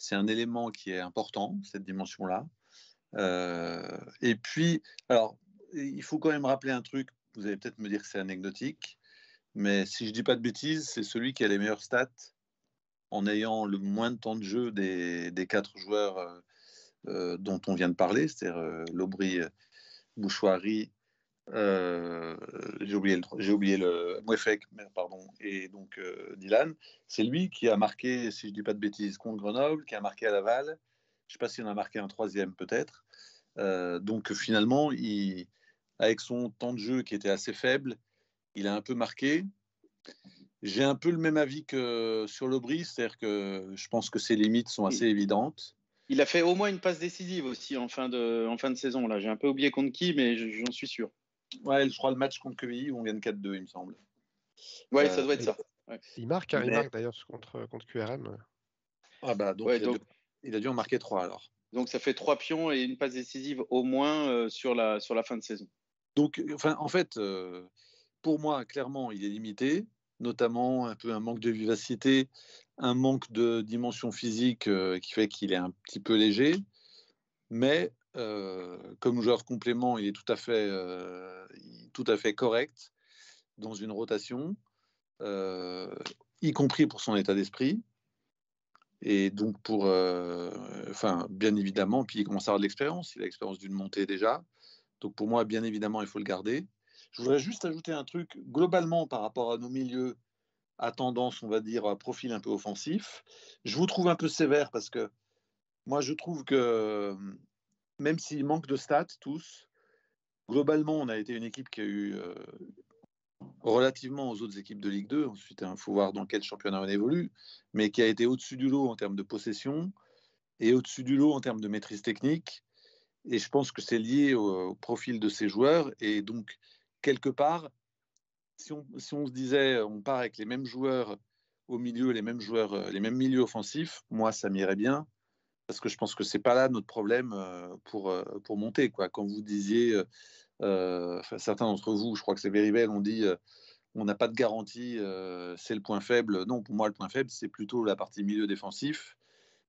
C'est un élément qui est important, cette dimension-là. et puis, alors, il faut quand même rappeler un truc. Vous allez peut-être me dire que c'est anecdotique, mais si je dis pas de bêtises, c'est celui qui a les meilleures stats en ayant le moins de temps de jeu des, quatre joueurs euh, euh dont on vient de parler, c'est-à-dire euh, Lobry, euh, j'ai oublié le, j'ai oublié le Mouefek, pardon, et donc Dylan. C'est lui qui a marqué, si je dis pas de bêtises, contre Grenoble, qui a marqué à Laval. Je sais pas s'il en a marqué un troisième peut-être. Donc finalement, il, avec son temps de jeu qui était assez faible, il a un peu marqué. J'ai un peu le même avis que sur l'Aubry, c'est-à-dire que je pense que ses limites sont assez évidentes. Il a fait au moins une passe décisive aussi en fin de, en fin de saison. Là, j'ai un peu oublié contre qui, mais j'en suis sûr. Ouais, je crois le match contre QI où on gagne 4-2, il me semble. Ouais, ça doit être ça. Il marque, hein, il marque d'ailleurs contre, contre QRM. Ah bah donc, il, a Dû, il, a dû, en marquer 3 alors. Donc ça fait 3 pions et une passe décisive au moins euh, sur, la, sur la fin de saison. Donc, enfin, en fait, euh, pour moi, clairement, il est limité, notamment un peu un manque de vivacité, un manque de dimension physique euh, qui fait qu'il est un petit peu léger. Mais euh, comme joueur complément, il est tout à fait, tout à fait correct dans une rotation, y compris pour son état d'esprit. Et donc, pour, enfin, bien évidemment, puis il commence à avoir de l'expérience, il a l'expérience d'une montée déjà. Donc, pour moi, bien évidemment, il faut le garder. Je voudrais juste ajouter un truc, globalement, par rapport à nos milieux à tendance, on va dire, à profil un peu offensif. Je vous trouve un peu sévère parce que moi, je trouve que même s'il manque de stats tous, globalement, on a été une équipe qui a eu, euh, relativement aux autres équipes de Ligue 2, ensuite il faut voir dans quel championnat on évolue, mais qui a été au-dessus du lot en termes de possession et au-dessus du lot en termes de maîtrise technique. Et je pense que c'est lié au, profil de ces joueurs. Et donc, quelque part, si on, se disait on part avec les mêmes joueurs au milieu, les mêmes joueurs, euh, les mêmes milieux offensifs, moi, ça m'irait bien parce que je pense que c'est pas là notre problème euh, pour, euh, pour monter. Quoi. Quand vous disiez, certains d'entre vous, je crois que c'est Veribel, on dit on n'a pas de garantie, c'est le point faible. Non, pour moi, le point faible, c'est plutôt la partie milieu défensif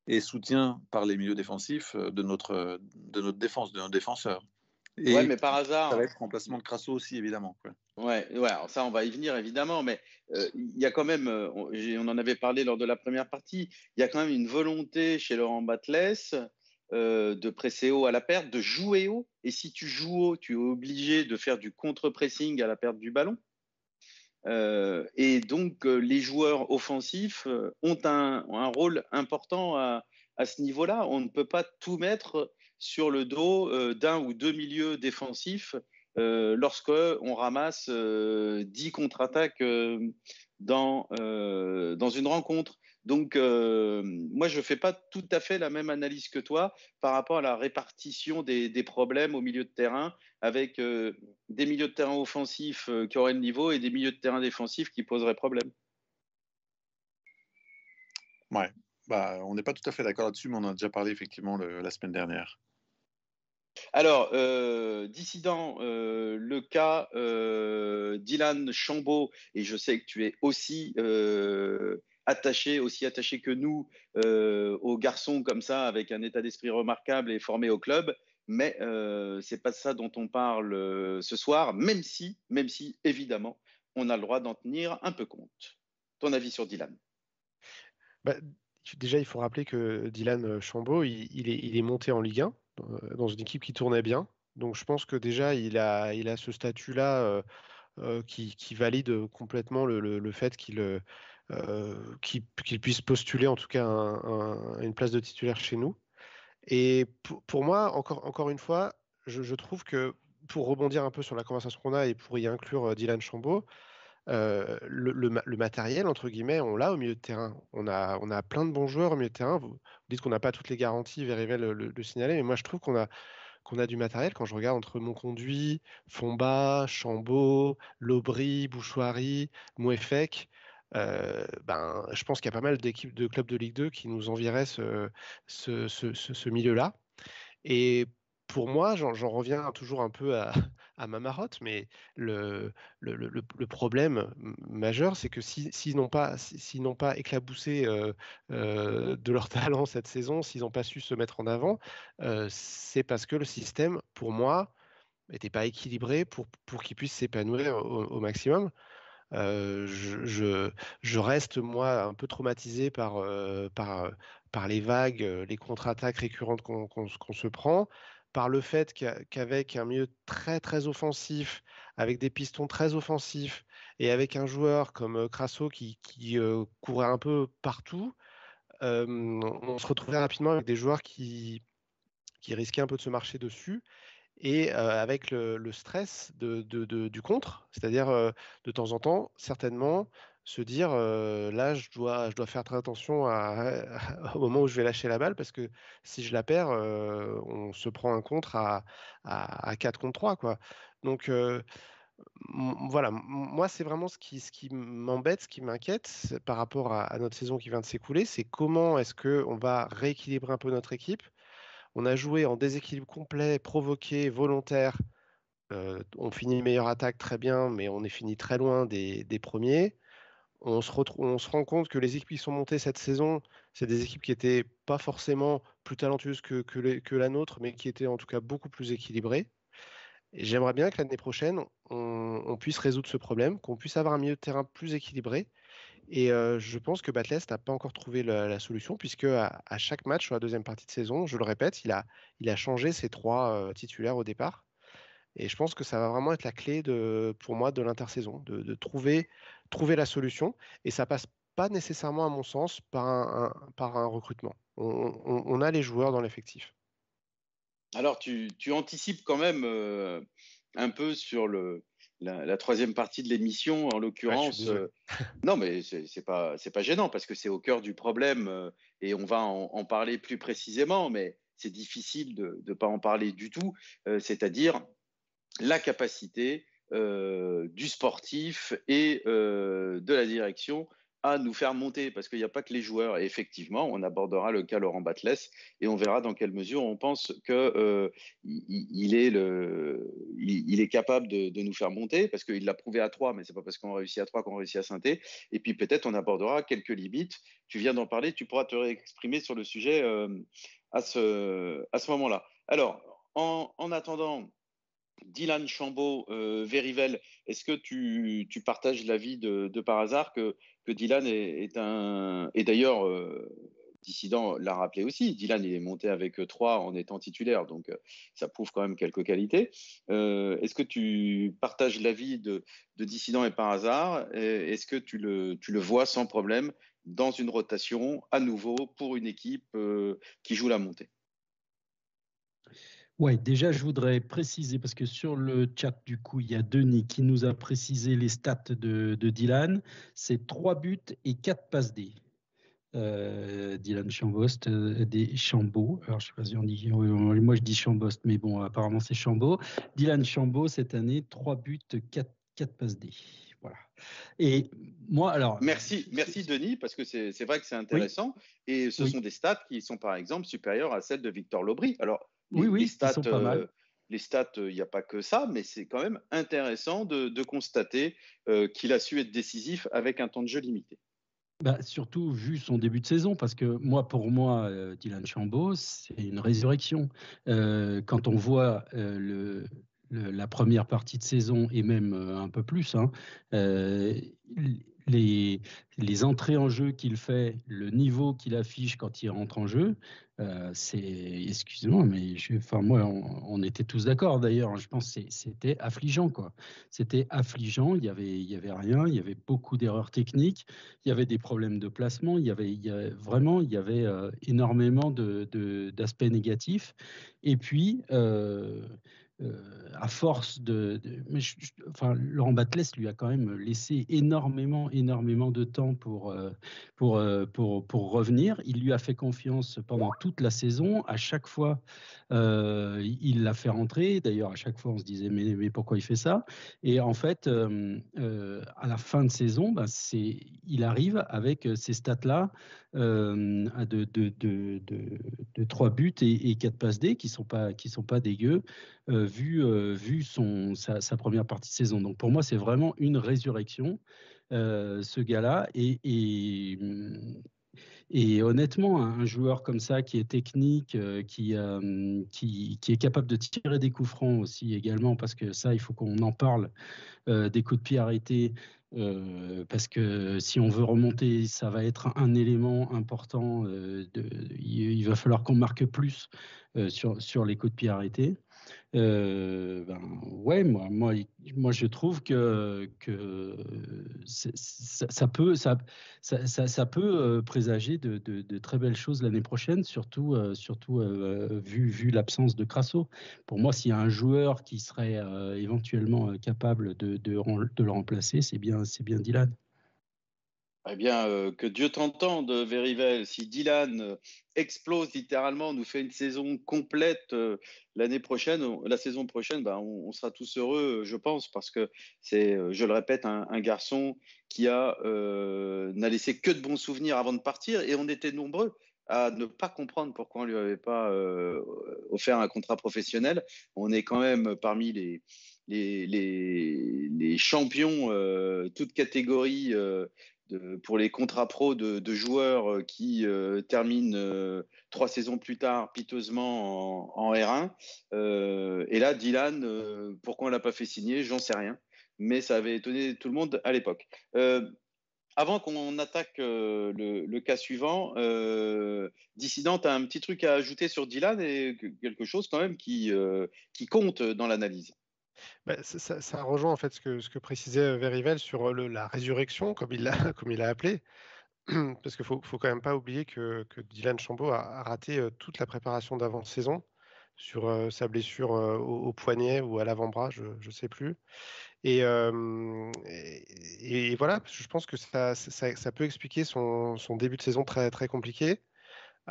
et soutien par les milieux défensifs de notre, de notre défense, de nos défenseurs. Et ouais, mais par hasard. Ça va être remplacement de Crasso aussi, évidemment. Quoi. Ouais, ouais ça, on va y venir, évidemment. Mais euh, il y a quand même, euh, on, on, en avait parlé lors de la première partie, il y a quand même une volonté chez Laurent Batles euh, de presser haut à la perte, de jouer haut. Et si tu joues haut, tu es obligé de faire du contre-pressing à la perte du ballon. Euh, et donc, euh, les joueurs offensifs ont un, rôle important à, ce niveau-là. On ne peut pas tout mettre sur le dos euh, d'un ou deux milieux défensifs euh, lorsque on ramasse euh, 10 contre-attaques euh, dans, euh, dans une rencontre. Donc, moi, je ne fais pas tout à fait la même analyse que toi par rapport à la répartition des, des problèmes au milieu de terrain, avec des milieux de terrain offensifs qui auraient le niveau et des milieux de terrain défensifs qui poseraient problème. Ouais, bah, on n'est pas tout à fait d'accord là-dessus, mais on en a déjà parlé effectivement le, la semaine dernière. Alors, euh, dissident, euh, le cas euh, Dylan Chambaud, et je sais que tu es aussi euh, attaché, aussi attaché que nous euh, aux garçons comme ça, avec un état d'esprit remarquable et formé au club, mais c'est pas ça dont on parle ce soir, même si, même si, évidemment, on a le droit d'en tenir un peu compte. Ton avis sur Dylan? Bah, Déjà, il faut rappeler que Dylan Chambaud, il, il, est, monté en Ligue 1 dans une équipe qui tournait bien. Donc je pense que déjà, il a, il a ce statut-là euh, euh, qui, valide complètement le, le fait qu'il euh, qu qu puisse postuler en tout cas un, un, une place de titulaire chez nous. Et pour, moi, encore, encore une fois, je, trouve que pour rebondir un peu sur la conversation qu'on a et pour y inclure Dylan Chambaud, euh, le, matériel, entre guillemets, on l'a au milieu de terrain. On a, on a plein de bons joueurs au milieu de terrain. Vous, vous dites qu'on n'a pas toutes les garanties, Verivel le, le, signaler, mais moi je trouve qu'on a, qu'on a du matériel. Quand je regarde entre Monconduit, Fomba, Chambaud, Lobry, Bouchoirie, Mouefek, euh, ben, je pense qu'il y a pas mal d'équipes de clubs de Ligue 2 qui nous envieraient ce, ce, ce, milieu-là. Et pour moi, j'en reviens toujours un peu à, ma marotte, mais le, le, problème majeur, c'est que s'ils si, n'ont pas, si, pas éclaboussé euh, euh, de leur talent cette saison, s'ils n'ont pas su se mettre en avant, c'est parce que le système, pour moi, n'était pas équilibré pour, pour qu'ils puissent s'épanouir au, maximum. Je, reste moi un peu traumatisé par, les vagues, les contre-attaques récurrentes qu'on qu qu se prend. par le fait qu'avec un milieu très très offensif, avec des pistons très offensifs et avec un joueur comme Crasso qui, courait un peu partout, on se retrouvait rapidement avec des joueurs qui risquaient un peu de se marcher dessus et avec le, stress du contre, c'est-à-dire de temps en temps, certainement, se dire là, je dois, faire très attention au moment où je vais lâcher la balle parce que si je la perds, on se prend un contre à, à, 4 contre 3. Quoi. Donc voilà, moi, c'est vraiment ce qui, ce qui m'embête, ce qui m'inquiète par rapport à, à, notre saison qui vient de s'écouler, c'est comment est-ce qu'on va rééquilibrer un peu notre équipe on a joué en déséquilibre complet, provoqué, volontaire. Euh, on finit meilleure attaque très bien, mais on est fini très loin des, premiers. On se, rend compte que les équipes qui sont montées cette saison, c'est des équipes qui n'étaient pas forcément plus talentueuses que, la nôtre, mais qui étaient en tout cas beaucoup plus équilibrées. J'aimerais bien que l'année prochaine, on, puisse résoudre ce problème, qu'on puisse avoir un milieu de terrain plus équilibré et je pense que Batles n'a pas encore trouvé la, solution, puisque à, chaque match sur la deuxième partie de saison, je le répète, il a, changé ses trois titulaires au départ. Et je pense que ça va vraiment être la clé pour moi de l'intersaison, de, trouver, la solution. Et ça passe pas nécessairement, à mon sens, par un, recrutement. On, a les joueurs dans l'effectif. Alors, tu, anticipes quand même un peu sur le, la, troisième partie de l'émission, en l'occurrence. Euh, non, mais c'est pas c'est pas gênant parce que c'est au cœur du problème euh, et on va en, parler plus précisément, mais c'est difficile de ne pas en parler du tout. Euh, c'est-à-dire la capacité du sportif et de la direction à nous faire monter, parce qu'il n'y a pas que les joueurs. Effectivement, on abordera le cas Laurent Batles et on verra dans quelle mesure on pense qu'il euh, est, capable de, nous faire monter, parce qu'il l'a prouvé à 3, mais c'est pas parce qu'on réussit à 3 qu'on réussit à synthé. Et puis peut-être on abordera quelques limites. Tu viens d'en parler, tu pourras te réexprimer sur le sujet euh, à ce, moment-là. Alors, en attendant, Dylan Chambaud, euh, Verivel, est-ce que tu, partages l'avis de, par hasard que Dylan est, un. Et d'ailleurs, euh, Dissident l'a rappelé aussi, Dylan est monté avec trois en étant titulaire, donc euh, ça prouve quand même quelques qualités. Euh, est-ce que tu partages l'avis de, de Dissident et par hasard? Est-ce que tu le vois sans problème dans une rotation à nouveau pour une équipe qui joue la montée? Oui, déjà, je voudrais préciser, parce que sur le chat, du coup, il y a Denis qui nous a précisé les stats de, Dylan. C'est trois buts et quatre passes D. Euh, Dylan Chambost, euh, des Chambaud. Alors, je sais pas si on dit, moi je dis Chambost, mais bon, apparemment c'est Chambaud. Dylan Chambaud, cette année, trois buts, quatre, quatre passes D. Voilà. Et moi, alors. Merci, merci Denis, parce que c'est vrai que c'est intéressant. Et ce sont des stats qui sont, par exemple, supérieures à celles de Victor Lobry. Alors, oui, oui, les stats, sont pas mal. Euh, les stats, il n'y a pas que ça, mais c'est quand même intéressant de, constater euh, qu'il a su être décisif avec un temps de jeu limité. Bah, surtout vu son début de saison, parce que moi, pour moi, euh, Dylan Chambaud, c'est une résurrection. quand on voit le, la première partie de saison et même un peu plus, hein, les, entrées en jeu qu'il fait, le niveau qu'il affiche quand il rentre en jeu, euh, c'est, excusez-moi, mais je, enfin moi, on, était tous d'accord d'ailleurs. Je pense que c'était affligeant, quoi. C'était affligeant. Il y avait, y avait rien. Il y avait beaucoup d'erreurs techniques. Il y avait des problèmes de placement. Il y avait, vraiment, il y avait euh, énormément de, d'aspects négatifs. Et puis. Euh, à force de, enfin, Laurent Batles lui a quand même laissé énormément, énormément de temps pour, euh, pour, euh, pour, pour revenir. Il lui a fait confiance pendant toute la saison. À chaque fois, il l'a fait rentrer. D'ailleurs, à chaque fois, on se disait mais, mais pourquoi il fait ça? Et en fait, à la fin de saison, c'est, il arrive avec ces stats-là de, de, de, de, 3 buts et, et 4 passes D qui ne sont, pas, qui sont pas dégueux. Euh, vu, euh, vu son, sa, première partie Donc pour moi, c'est vraiment une résurrection, euh, ce gars-là. Et, et, honnêtement, un joueur comme ça, qui est technique, qui, qui, qui, est capable de tirer des coups francs aussi également, parce que ça, il faut qu'on en parle, des coups de pied arrêtés. parce que si on veut remonter, ça va être un élément important. il, va falloir qu'on marque plus sur, sur les coups de pied arrêtés. Euh, ben, ouais, moi, moi, moi, je trouve que, que ça, peut, ça, ça, ça peut euh, présager de, de, très belles choses l'année prochaine, surtout, euh, surtout vu, vu l'absence de Crasso. Pour moi, s'il y a un joueur qui serait éventuellement capable de, de, de le remplacer, c'est bien, c'est bien Dylan. Eh bien, euh, que Dieu t'entende, Verivel. Si Dylan euh, explose littéralement, nous fait une saison complète euh, l'année prochaine, la saison prochaine, ben, on, sera tous heureux, je pense, parce que c'est, je le répète, un, garçon qui a n'a laissé que de bons souvenirs avant de partir, et on était nombreux à ne pas comprendre pourquoi on lui avait pas offert un contrat professionnel. On est quand même parmi les les, les, les champions, toutes catégories pour les contrats pro de, joueurs euh, qui euh, terminent euh, trois saisons plus tard piteusement en, R1. et là, Dylan, pourquoi on l'a pas fait signer? J'en sais rien. Mais ça avait étonné tout le monde à l'époque. avant qu'on attaque le, cas suivant, Dissident a un petit truc à ajouter sur Dylan et quelque chose quand même qui, qui compte dans l'analyse. Bah, ça, rejoint en fait ce que, précisait Verivel sur la résurrection, comme il l'a appelé. Parce qu'il faut, faut quand même pas oublier que, Dylan Chambaud a, raté toute la préparation d'avant-saison sur sa blessure au, poignet ou à l'avant-bras, je ne sais plus. Et, voilà, je pense que ça, peut expliquer son, début de saison très compliqué.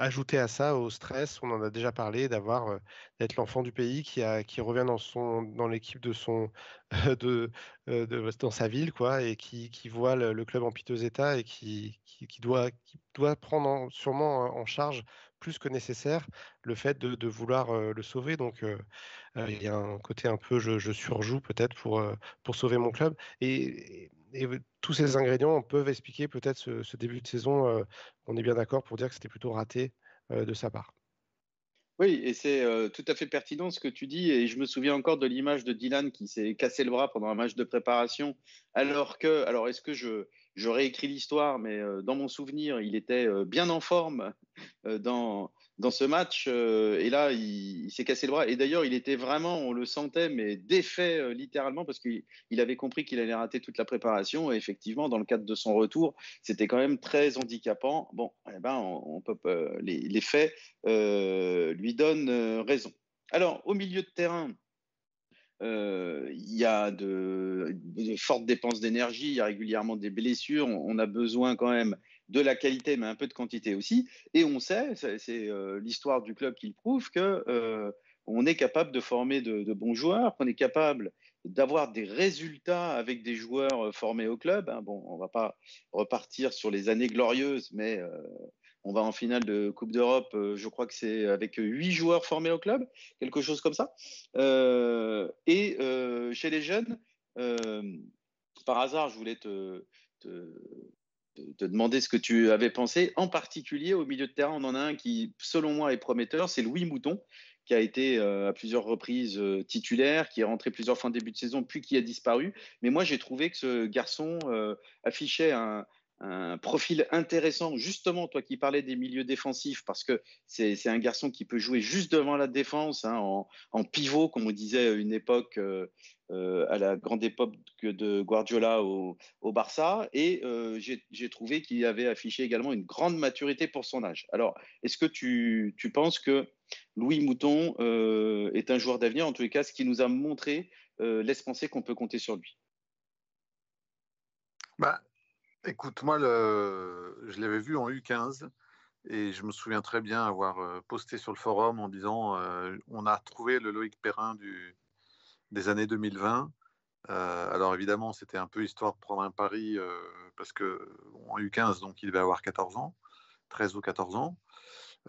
Ajouter à ça, au stress, on en a déjà parlé, d'avoir d'être l'enfant du pays qui, revient dans, son, dans l'équipe de son de, de, dans sa ville quoi, et qui, voit le, club en piteux état et qui, qui, doit, qui doit prendre sûrement en charge plus que nécessaire le fait de, vouloir le sauver. Donc il y a un côté un peu je, surjoue peut-être pour, pour sauver mon club. Et tous ces ingrédients peuvent expliquer peut-être ce, début de saison. on est bien d'accord pour dire que c'était plutôt raté de sa part. Oui, et c'est tout à fait pertinent ce que tu dis. Et je me souviens encore de l'image de Dylan qui s'est cassé le bras pendant un match de préparation. Alors que, alors est-ce que je, je réécris l'histoire, mais dans mon souvenir, il était bien en forme dans, dans ce match. Euh, et là, il, s'est cassé le bras. Et d'ailleurs, il était vraiment, on le sentait, mais défait euh, littéralement parce qu'il avait compris qu'il allait rater toute la préparation. Et effectivement, dans le cadre de son retour, c'était quand même très handicapant. Bon, eh ben, peut, les, faits euh, lui donnent raison. Alors, au milieu de terrain, il y a de, fortes dépenses d'énergie, il y a régulièrement des blessures. on, a besoin quand même de la qualité, mais un peu de quantité aussi. Et on sait, c'est euh, l'histoire du club qui le prouve, que euh, on est capable de former de, bons joueurs, qu'on est capable d'avoir des résultats avec des joueurs euh, formés au club. Hein. Bon, on va pas repartir sur les années glorieuses, mais on va en finale de Coupe d'Europe. je crois que c'est avec huit joueurs formés au club, quelque chose comme ça. et chez les jeunes, par hasard, je voulais te demander ce que tu avais pensé. En particulier, au milieu de terrain, on en a un qui, selon moi, est prometteur, c'est Louis Mouton, qui a été euh, à plusieurs reprises euh, titulaire, qui est rentré plusieurs fois en début de saison, puis qui a disparu. Mais moi, j'ai trouvé que ce garçon euh, affichait un, profil intéressant, justement, toi qui parlais des milieux défensifs, parce que c'est un garçon qui peut jouer juste devant la défense, hein, en, pivot, comme on disait à une époque, euh, à la grande époque de Guardiola au, Barça. Et euh, j'ai trouvé qu'il avait affiché également une grande maturité pour son âge. Alors, est-ce que tu, penses que Louis Mouton euh, est un joueur d'avenir? En tous les cas, ce qu'il nous a montré laisse penser qu'on peut compter sur lui. Bah, écoute, moi, le... je l'avais vu en U15 et je me souviens très bien avoir posté sur le forum en disant on a trouvé le Loïc Perrin des années 2020. Euh, alors évidemment, c'était un peu histoire de prendre un pari euh, parce que en U15, donc il devait avoir 14 ans, 13 ou 14 ans.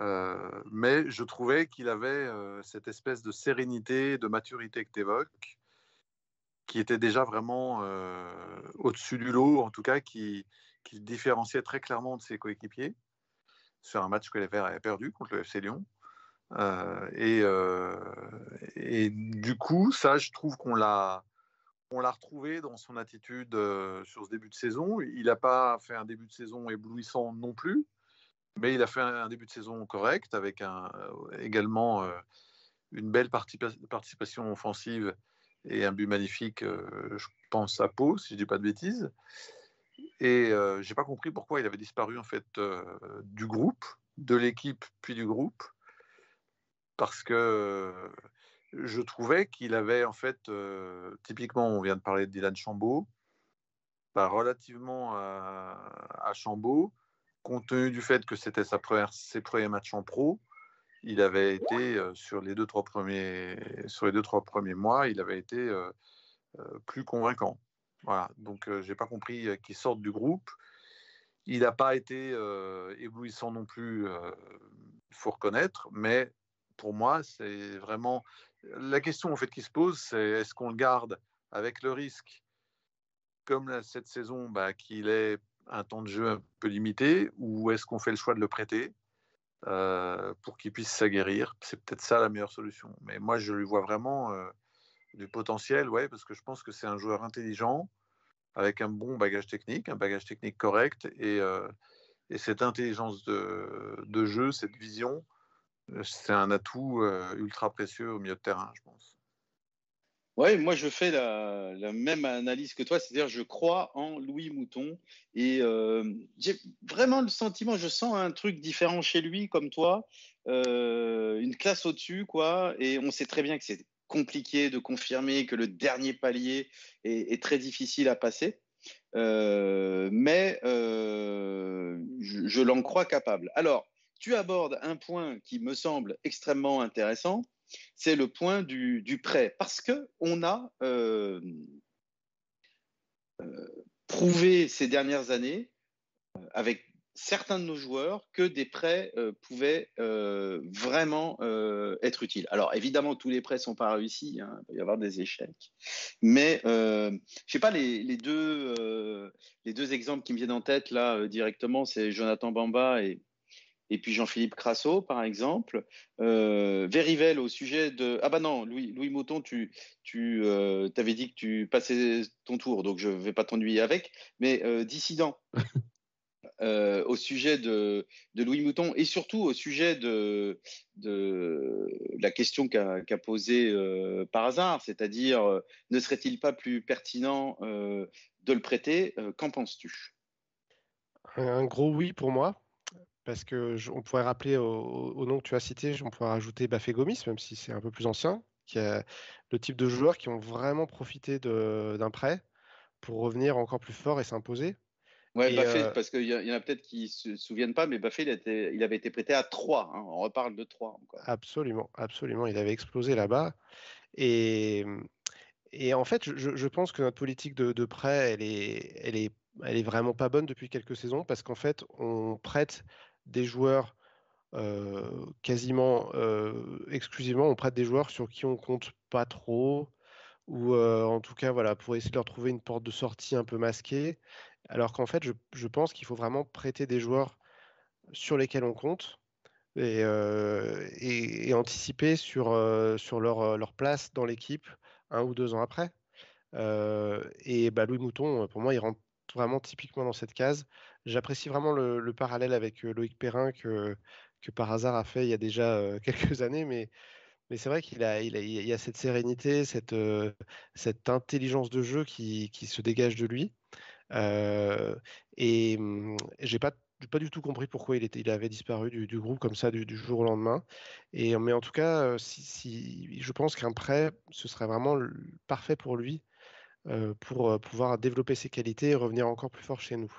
Euh, mais je trouvais qu'il avait cette espèce de sérénité, de maturité que tu évoques, qui était déjà vraiment au-dessus du lot, en tout cas, qui, qui différenciait très clairement de ses coéquipiers sur un match que les Verts avaient perdu contre le FC Lyon. Euh, et, euh, et, du coup, ça, je trouve qu'on l'a, on l'a retrouvé dans son attitude sur ce début de saison. Il n'a pas fait un début de saison éblouissant non plus, mais il a fait un, début de saison correct avec également une belle participation offensive et un but magnifique, je pense, à Pau, si je ne dis pas de bêtises. Et je n'ai pas compris pourquoi il avait disparu en fait du groupe, de l'équipe puis du groupe, parce que je trouvais qu'il avait en fait, euh, typiquement, on vient de parler de Dylan Chambaud, bah, relativement à, à, Chambaud, compte tenu du fait que c'était sa première, ses premiers matchs en pro, il avait été sur les deux trois premiers sur les deux trois premiers mois, il avait été plus convaincant. Voilà, donc j'ai pas compris qu'il sorte du groupe. Il n'a pas été éblouissant non plus, il faut reconnaître, mais pour moi, c'est vraiment la question en fait qui se pose, c'est est-ce qu'on le garde avec le risque, comme cette saison, bah, qu'il ait un temps de jeu un peu limité, ou est-ce qu'on fait le choix de le prêter? Euh, pour qu'il puisse s'aguerrir C'est peut-être ça la meilleure solution. Mais moi, je lui vois vraiment euh, du potentiel, ouais, parce que je pense que c'est un joueur intelligent, avec un bon bagage technique, un bagage technique correct, et, euh, cette intelligence de, jeu, cette vision, c'est un atout ultra précieux au milieu de terrain, je pense. Oui, moi je fais la, même analyse que toi, c'est-à-dire je crois en Louis Mouton et j'ai vraiment le sentiment, je sens un truc différent chez lui comme toi, une classe au-dessus quoi, et on sait très bien que c'est compliqué de confirmer que le dernier palier est, très difficile à passer. mais je, je l'en crois capable. Alors, tu abordes un point qui me semble extrêmement intéressant, c'est le point du, prêt, parce qu'on a euh, euh, prouvé ces dernières années, euh, avec certains de nos joueurs, que des prêts pouvaient vraiment être utiles. Alors évidemment, tous les prêts ne sont pas réussis, hein, il peut y avoir des échecs, mais je ne sais pas, les, deux, les deux exemples qui me viennent en tête là directement, c'est Jonathan Bamba et, et puis Jean-Philippe Crasso, par exemple. Euh, Verivel au sujet de... Ah bah non, Louis, Louis Mouton, tu, tu euh, avais dit que tu passais ton tour, donc je ne vais pas t'ennuyer avec. Mais euh, Dissident, euh, au sujet de, de, Louis Mouton, et surtout au sujet de, de la question qu'a posée par hasard, c'est-à-dire, ne serait-il pas plus pertinent de le prêter Qu'en penses-tu? Un gros oui pour moi parce que on pourrait rappeler au, nom que tu as cité, on pourrait rajouter Bafé Gomis, même si c'est un peu plus ancien, qui est le type de joueurs qui ont vraiment profité d'un prêt pour revenir encore plus fort et s'imposer. Ouais, Baffé, euh parce qu'il y, en a peut-être qui ne se souviennent pas, mais Baffé, il, il avait été prêté à 3. Hein, on reparle de 3. Absolument, absolument. Il avait explosé là-bas. Et, et en fait, je, je, pense que notre politique de, de prêt, elle est, elle, est, elle est vraiment pas bonne depuis quelques saisons parce qu'en fait, on prête des joueurs quasiment exclusivement, on prête des joueurs sur qui on compte pas trop, ou en tout cas, voilà, pour essayer de leur trouver une porte de sortie un peu masquée. Alors qu'en fait, je, pense qu'il faut vraiment prêter des joueurs sur lesquels on compte et, et, anticiper sur, sur leur, leur, place dans l'équipe un ou deux ans après. et bah, Louis Mouton, pour moi, il rentre vraiment typiquement dans cette case. J'apprécie vraiment le, parallèle avec Loïc Perrin que, par hasard a fait il y a déjà quelques années, mais, c'est vrai qu'il a, il a, il a cette sérénité, cette, cette intelligence de jeu qui, se dégage de lui. et mmh, j'ai pas pas du tout compris pourquoi il, était, il avait disparu du, groupe comme ça du, jour au lendemain. Et, mais en tout cas, si, si je pense qu'un prêt, ce serait vraiment parfait pour lui pour pouvoir développer ses qualités et revenir encore plus fort chez nous.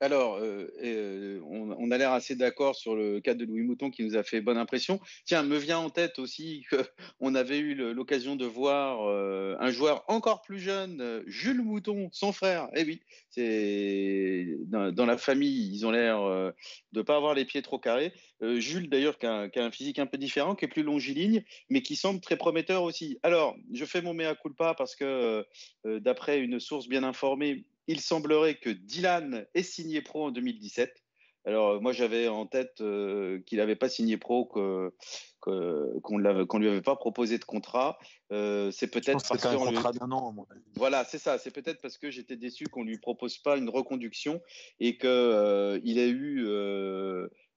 Alors, euh, euh, on, a l'air assez d'accord sur le cas de Louis Mouton qui nous a fait bonne impression. Tiens, me vient en tête aussi qu'on avait eu l'occasion de voir euh, un joueur encore plus jeune, Jules Mouton, son frère. Eh oui, c'est dans, la famille, ils ont l'air de ne pas avoir les pieds trop carrés. Jules, d'ailleurs, qui a, qui a, un physique un peu différent, qui est plus longiligne, mais qui semble très prometteur aussi. Alors, je fais mon mea culpa parce que, d'après une source bien informée, il semblerait que Dylan ait signé pro en 2017. Alors, moi, j'avais en tête qu'il n'avait pas signé pro, qu'on ne lui avait pas proposé de contrat. c'est peut-être parce que. un contrat d'un an, Voilà, c'est ça. C'est peut-être parce que j'étais déçu qu'on ne lui propose pas une reconduction et qu'il il a eu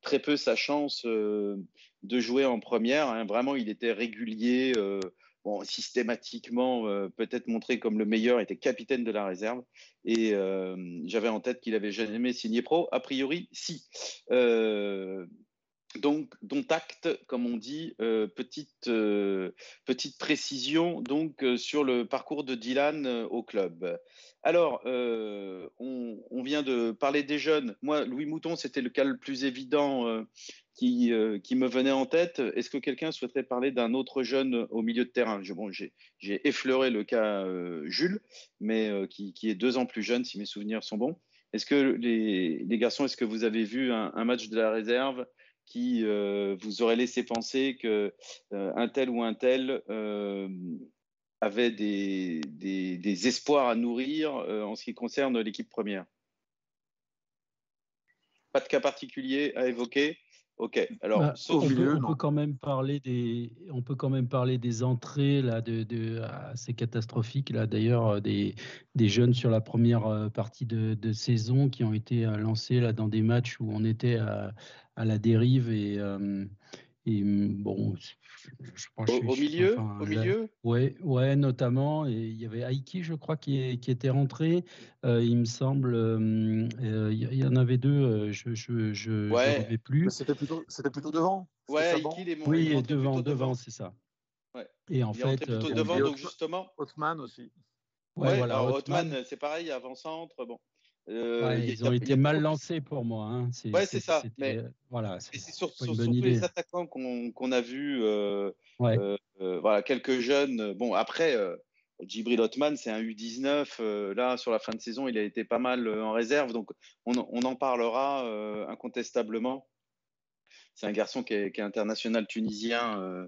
très peu sa chance de jouer en première. Hein. Vraiment, il était régulier bon, systématiquement euh, peut-être montré comme le meilleur, était capitaine de la réserve. Et euh, j'avais en tête qu'il avait jamais signé pro. A priori, si. Euh, donc, dont acte, comme on dit, petite, petite précision donc sur le parcours de Dylan au club. Alors, on, vient de parler des jeunes. Moi, Louis Mouton, c'était le cas le plus évident euh, qui, me venait en tête. Est-ce que quelqu'un souhaiterait parler d'un autre jeune au milieu de terrain? J'ai effleuré le cas euh, Jules, mais euh, qui, est deux ans plus jeune, si mes souvenirs sont bons. Est-ce que les, garçons, est-ce que vous avez vu un, match de la réserve? Qui vous aurait laissé penser que un tel ou un tel avait des, des, espoirs à nourrir en ce qui concerne l'équipe première Pas de cas particulier à évoquer Ok. Alors, bah, on, peut, quand même parler des, on peut quand même parler des entrées là, de, de assez catastrophiques là. D'ailleurs, euh, des, des jeunes sur la première euh, partie de, de, saison qui ont été euh, lancés là dans des matchs où on était à, à la dérive et, et bon, je pense au, au milieu, au milieu? Ouais, ouais, notamment. Et il y avait Aiki, je crois, qui, qui était rentré. Euh, il me semble, euh, euh, il y, en avait deux. je, je, je ouais. plus. C'était plutôt, c'était plutôt devant? Ouais, Aiki, les Oui, devant, devant, c'est ça. Ouais. Et en il fait, plutôt devant, donc justement. Hotman aussi. Ouais, voilà. Hotman, c'est pareil, avant-centre. Bon. Euh, ils ont été mal lancés pour moi. Hein. C'est, ouais, c'est ça. Mais euh, voilà, c'est, surtout les attaquants qu'on, a vus. Euh, voilà, quelques jeunes. Bon, après, Djibril Otman, c'est un U19. là, sur la fin de saison, il a été pas mal en réserve. Donc, on, en parlera incontestablement. C'est un garçon qui est, qui est international tunisien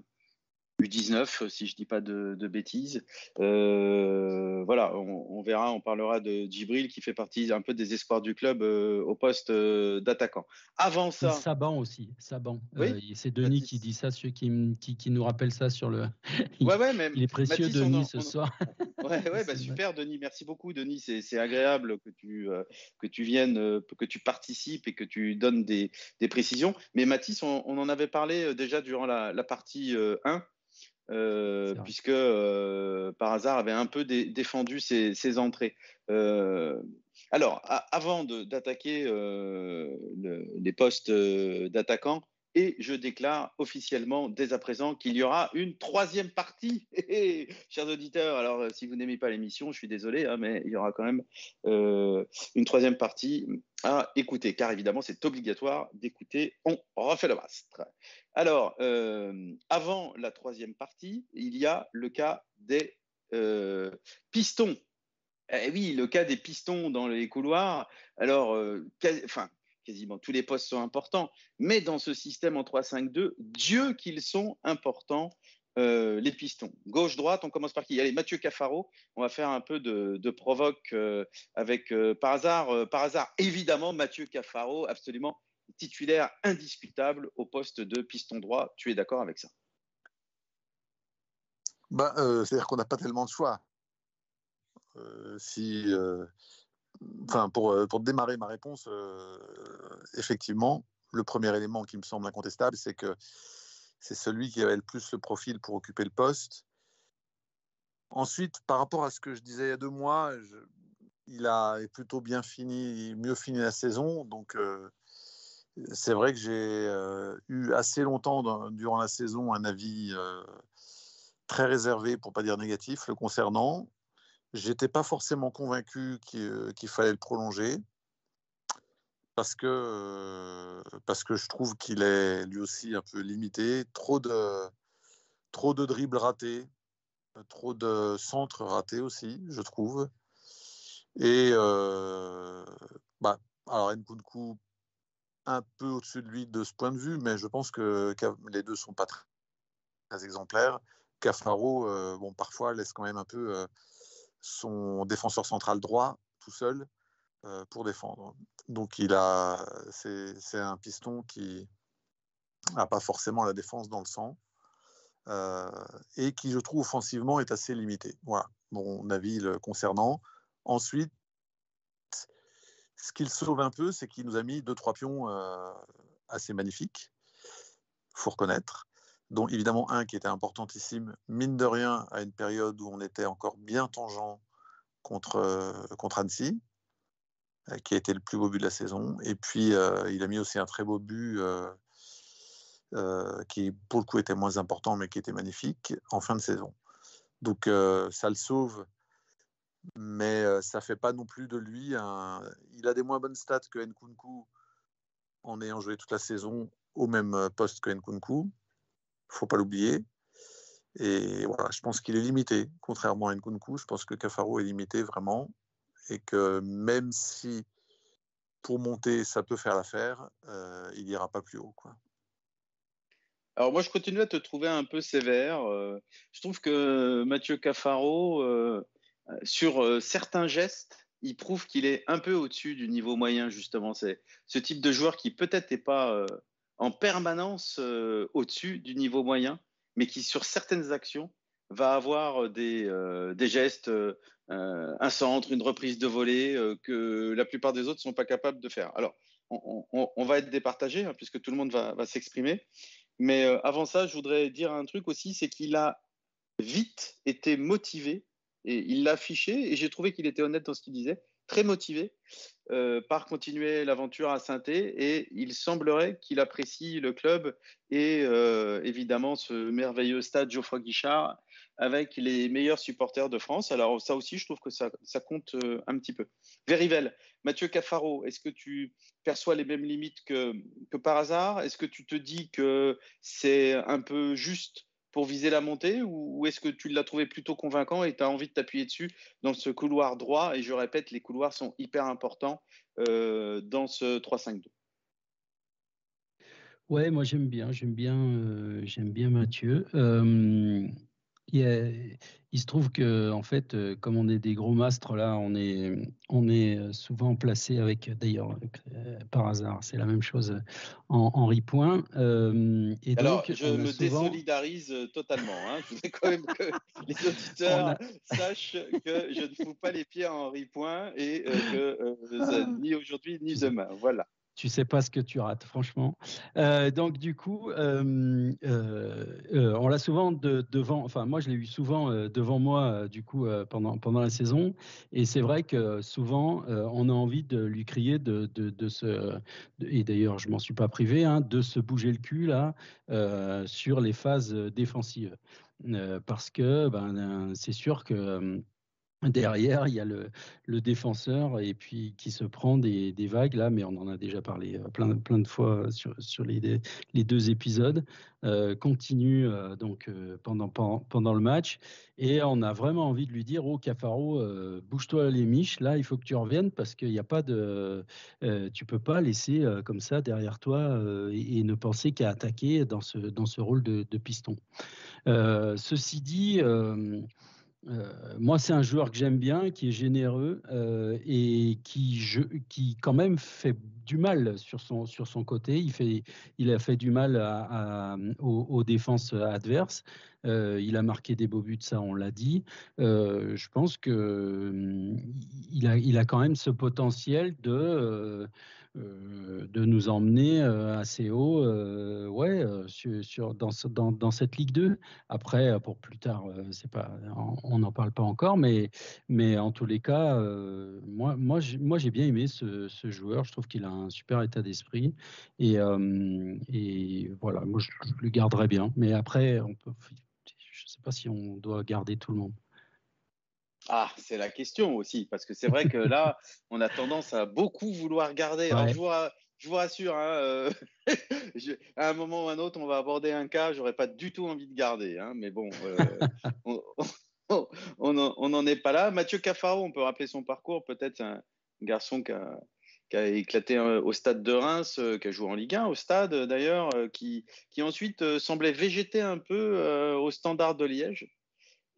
U19, si je dis pas de, bêtises. Euh, voilà, on, verra, on parlera de Djibril qui fait partie un peu des espoirs du club euh, au poste euh, d'attaquant. Avant ça. Saban aussi, Saban. c'est Denis qui dit ça, qui, qui, qui, nous rappelle ça sur le. Ouais, ouais, mais il est précieux, Denis, ce soir. Ouais, ouais bah, super, Denis. Merci beaucoup, Denis. C'est agréable que tu, que tu viennes, que tu participes et que tu donnes des, des précisions. Mais Mathis, on, en avait parlé déjà durant la, la partie 1. Euh, puisque euh, par hasard avait un peu défendu ses, entrées. Euh, alors, avant d'attaquer les postes d'attaquants, et je déclare officiellement dès à présent qu'il y aura une troisième partie. Chers auditeurs, alors si vous n'aimez pas l'émission, je suis désolé, hein, mais il y aura quand même une troisième partie à écouter, car évidemment c'est obligatoire d'écouter. On refait le mastre. Alors, euh, avant la troisième partie, il y a le cas des euh, pistons. Eh oui, le cas des pistons dans les couloirs. Alors, euh, enfin, quasiment tous les postes sont importants, mais dans ce système en 3-5-2, Dieu qu'ils sont importants. les pistons. Gauche-droite, on commence par qui? Allez, Mathieu Cafaro. On va faire un peu de, provoque avec, par hasard, par hasard, évidemment, Mathieu Cafaro, absolument titulaire indiscutable au poste de piston droit. Tu es d'accord avec ça? Ben, euh, C'est-à-dire qu'on n'a pas tellement de choix. Euh, si, euh, enfin, pour, pour démarrer ma réponse, effectivement, le premier élément qui me semble incontestable, c'est que c'est celui qui avait le plus le profil pour occuper le poste. Ensuite, par rapport à ce que je disais il y a deux mois, il a plutôt bien fini, mieux fini la saison. Donc, c'est vrai que j'ai euh, eu assez longtemps durant la saison un avis euh, très réservé, pour pas dire négatif, le concernant. J'étais pas forcément convaincu euh, qu'il fallait le prolonger parce que, parce que je trouve qu'il est lui aussi un peu limité. Trop de, trop de dribbles ratés, trop de centres ratés aussi, je trouve. Et bah, alors Nkunku un peu au-dessus de lui de ce point de vue, mais je pense que les deux sont pas très, exemplaires. Cafaro, euh, bon, parfois laisse quand même un peu euh, son défenseur central droit tout seul. pour défendre. Donc il a, c'est un piston qui n'a pas forcément la défense dans le sang et qui, je trouve, offensivement est assez limité. Voilà mon avis le concernant. Ensuite, ce qu'il sauve un peu, c'est qu'il nous a mis deux, trois pions assez magnifiques, faut reconnaître, dont évidemment un qui était importantissime, mine de rien, à une période où on était encore bien tangent contre, contre Annecy, qui a été le plus beau but de la saison. Et puis, il a mis aussi un très beau but qui, pour le coup, était moins important, mais qui était magnifique en fin de saison. Donc, ça le sauve mais ça fait pas non plus de lui un. Il a des moins bonnes stats que Nkunku en ayant joué toute la saison au même poste que Nkunku. Faut pas l'oublier. Et voilà, je pense qu'il est limité, contrairement à Nkunku. Je pense que Cafaro est limité vraiment. Et que même si pour monter, ça peut faire l'affaire, euh, il n'ira pas plus haut. Alors moi, je continue à te trouver un peu sévère. je trouve que Mathieu Cafaro, euh, sur euh, certains gestes, il prouve qu'il est un peu au-dessus du niveau moyen, justement. C'est ce type de joueur qui peut-être n'est pas euh, en permanence au-dessus du niveau moyen, mais qui, sur certaines actions, va avoir des, gestes, un centre, une reprise de volée que la plupart des autres ne sont pas capables de faire. Alors, on, va être départagé, hein, puisque tout le monde va, va s'exprimer. Mais avant ça, je voudrais dire un truc aussi, c'est qu'il a vite été motivé et il l'a affiché et j'ai trouvé qu'il était honnête dans ce qu'il disait, très motivé euh, par continuer l'aventure à saint et il semblerait qu'il apprécie le club et euh, évidemment ce merveilleux stade Geoffroy Guichard avec les meilleurs supporters de France. Alors ça aussi, je trouve que ça, compte euh, un petit peu. Verivel, Mathieu Cafaro, est-ce que tu perçois les mêmes limites que, que par hasard? Est-ce que tu te dis que c'est un peu juste pour viser la montée ou, est-ce que tu l'as trouvé plutôt convaincant et tu as envie de t'appuyer dessus dans ce couloir droit? Et je répète, les couloirs sont hyper importants euh, dans ce 3-5-2. Ouais, moi j'aime bien, j'aime bien, euh, j'aime bien Mathieu. Euh, il, se trouve que, en fait, euh, comme on est des gros mastres là, on est, on est euh, souvent placé avec, d'ailleurs, euh, par hasard, c'est la même chose en, en ripoint. et Alors, je me désolidarise totalement. Hein. Je voudrais quand même que les auditeurs sachent que je ne fous pas les pieds en ripoint et que ni aujourd'hui ni demain. Voilà tu sais pas ce que tu rates, franchement. Euh, donc du coup, euh, euh, on l'a souvent devant. Enfin, moi, je l'ai eu souvent devant moi, du coup, pendant pendant la saison. Et c'est vrai que souvent, on a envie de lui crier de de, de se. et d'ailleurs, je m'en suis pas privé, hein, de se bouger le cul là sur les phases défensives, parce que ben, c'est sûr que Derrière, il y a le, défenseur et puis qui se prend des, vagues là, mais on en a déjà parlé euh, plein, de fois sur, sur les, deux épisodes. Euh, continue euh, donc pendant, le match et on a vraiment envie de lui dire oh Cafaro, bouge-toi les miches là, il faut que tu reviennes parce qu'il n'y a pas de, tu peux pas laisser comme ça derrière toi et, ne penser qu'à attaquer dans ce rôle de piston. ceci dit. Euh, moi, c'est un joueur que j'aime bien, qui est généreux euh, et qui, qui quand même fait du mal sur son, sur son côté. Il, fait, il a fait du mal aux, défenses adverses. Euh, il a marqué des beaux buts, ça on l'a dit. je pense que il a, il a quand même ce potentiel de euh, de nous emmener euh, assez haut euh, ouais, sur, dans, dans, dans, cette Ligue 2. Après, pour plus tard, c'est pas, on n'en parle pas encore, mais, mais en tous les cas, moi, moi, j'ai bien aimé ce, joueur. Je trouve qu'il a un super état d'esprit. Et, et voilà, moi, je, je, le garderai bien. Mais après, on peut, je ne sais pas si on doit garder tout le monde. Ah, c'est la question aussi, parce que c'est vrai que là, on a tendance à beaucoup vouloir garder. Alors, je, vous, rassure, hein, euh, à un moment ou à un autre, on va aborder un cas, j'aurais pas du tout envie de garder, hein, mais bon, euh, on n'en est pas là. Mathieu Cafaro, on peut rappeler son parcours, peut-être un garçon qui a, éclaté euh, au stade de Reims, qui a joué en Ligue 1 au stade d'ailleurs, qui, qui ensuite semblait végéter un peu au standard de Liège.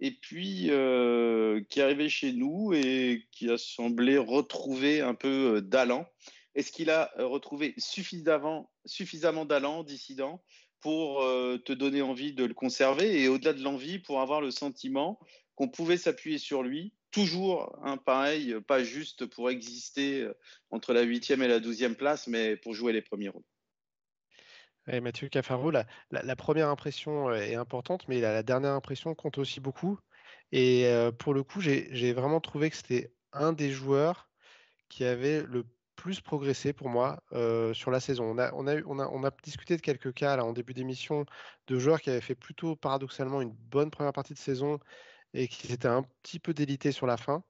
Et puis qui est arrivé chez nous et qui a semblé retrouver un peu d'allant. Est-ce qu'il a retrouvé suffisamment, d'allant, dissident, pour te donner envie de le conserver et au-delà de l'envie, pour avoir le sentiment qu'on pouvait s'appuyer sur lui, toujours pareil, pas juste pour exister entre la huitième et la douzième place, mais pour jouer les premiers rôles? Mathieu Cafaro, la, première impression est importante, mais la, dernière impression compte aussi beaucoup. Et pour le coup, j'ai vraiment trouvé que c'était un des joueurs qui avait le plus progressé pour moi sur la saison. On a, discuté de quelques cas en début d'émission de joueurs qui avaient fait plutôt paradoxalement une bonne première partie de saison et qui s'étaient un petit peu délités sur la fin.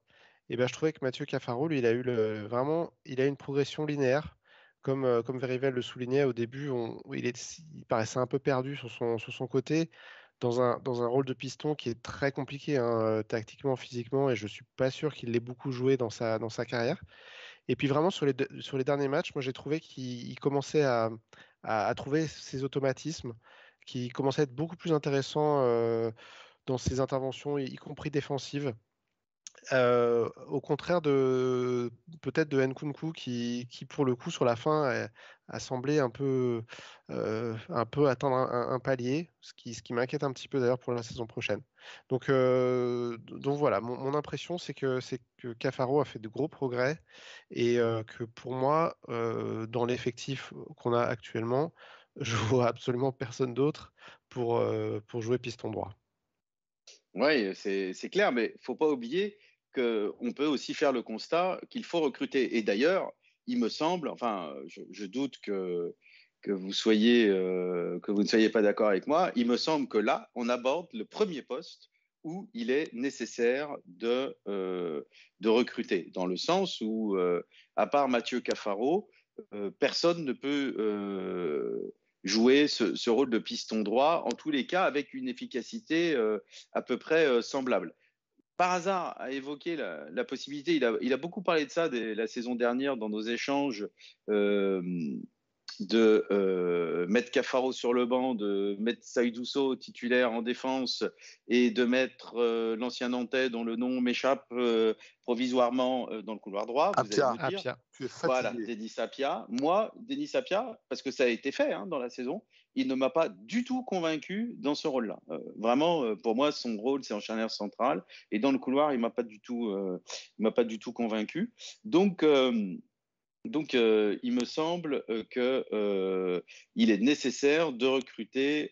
Et ben, je trouvais que Mathieu Cafaro, lui, il a eu le, vraiment il a une progression linéaire comme, euh, comme Verivel le soulignait au début, il, paraissait un peu perdu sur son, côté, dans un, rôle de piston qui est très compliqué hein, euh, tactiquement, physiquement, et je ne suis pas sûr qu'il l'ait beaucoup joué dans sa, carrière. Et puis vraiment sur les, derniers matchs, moi j'ai trouvé qu'il commençait à, trouver ses automatismes, qui commençait à être beaucoup plus intéressant euh, dans ses interventions, y compris défensives au contraire de peut-être de Nkunku qui, qui, pour le coup sur la fin a, semblé un peu un peu atteindre un, palier, ce qui, ce qui m'inquiète un petit peu d'ailleurs pour la saison prochaine. Donc donc voilà, mon, impression c'est que c'est que Cafaro a fait de gros progrès et que pour moi dans l'effectif qu'on a actuellement, je vois absolument personne d'autre pour pour jouer piston droit. Oui, c'est clair, mais il ne faut pas oublier qu'on peut aussi faire le constat qu'il faut recruter. Et d'ailleurs, il me semble, enfin, je, doute que, que, vous soyez, euh, que vous ne soyez pas d'accord avec moi, il me semble que là, on aborde le premier poste où il est nécessaire de, euh, de recruter, dans le sens où, euh, à part Mathieu Cafaro, personne ne peut jouer ce, rôle de piston droit, en tous les cas avec une efficacité à peu près semblable. Par hasard a évoqué la, possibilité, il a, beaucoup parlé de ça la saison dernière dans nos échanges, euh, de euh, mettre Cafaro sur le banc, de mettre Saïdousso titulaire en défense et de mettre euh, l'ancien Nantais dont le nom m'échappe provisoirement dans le couloir droit. Vous allez Voilà, Denis Apia. Moi, Denis Apia, parce que ça a été fait hein, dans la saison, il ne m'a pas du tout convaincu dans ce rôle-là. Euh, vraiment, euh, pour moi, son rôle, c'est en charnière centrale. Et dans le couloir, il m'a pas du tout, euh, m'a pas du tout convaincu. Donc, donc, il me semble que il est nécessaire de recruter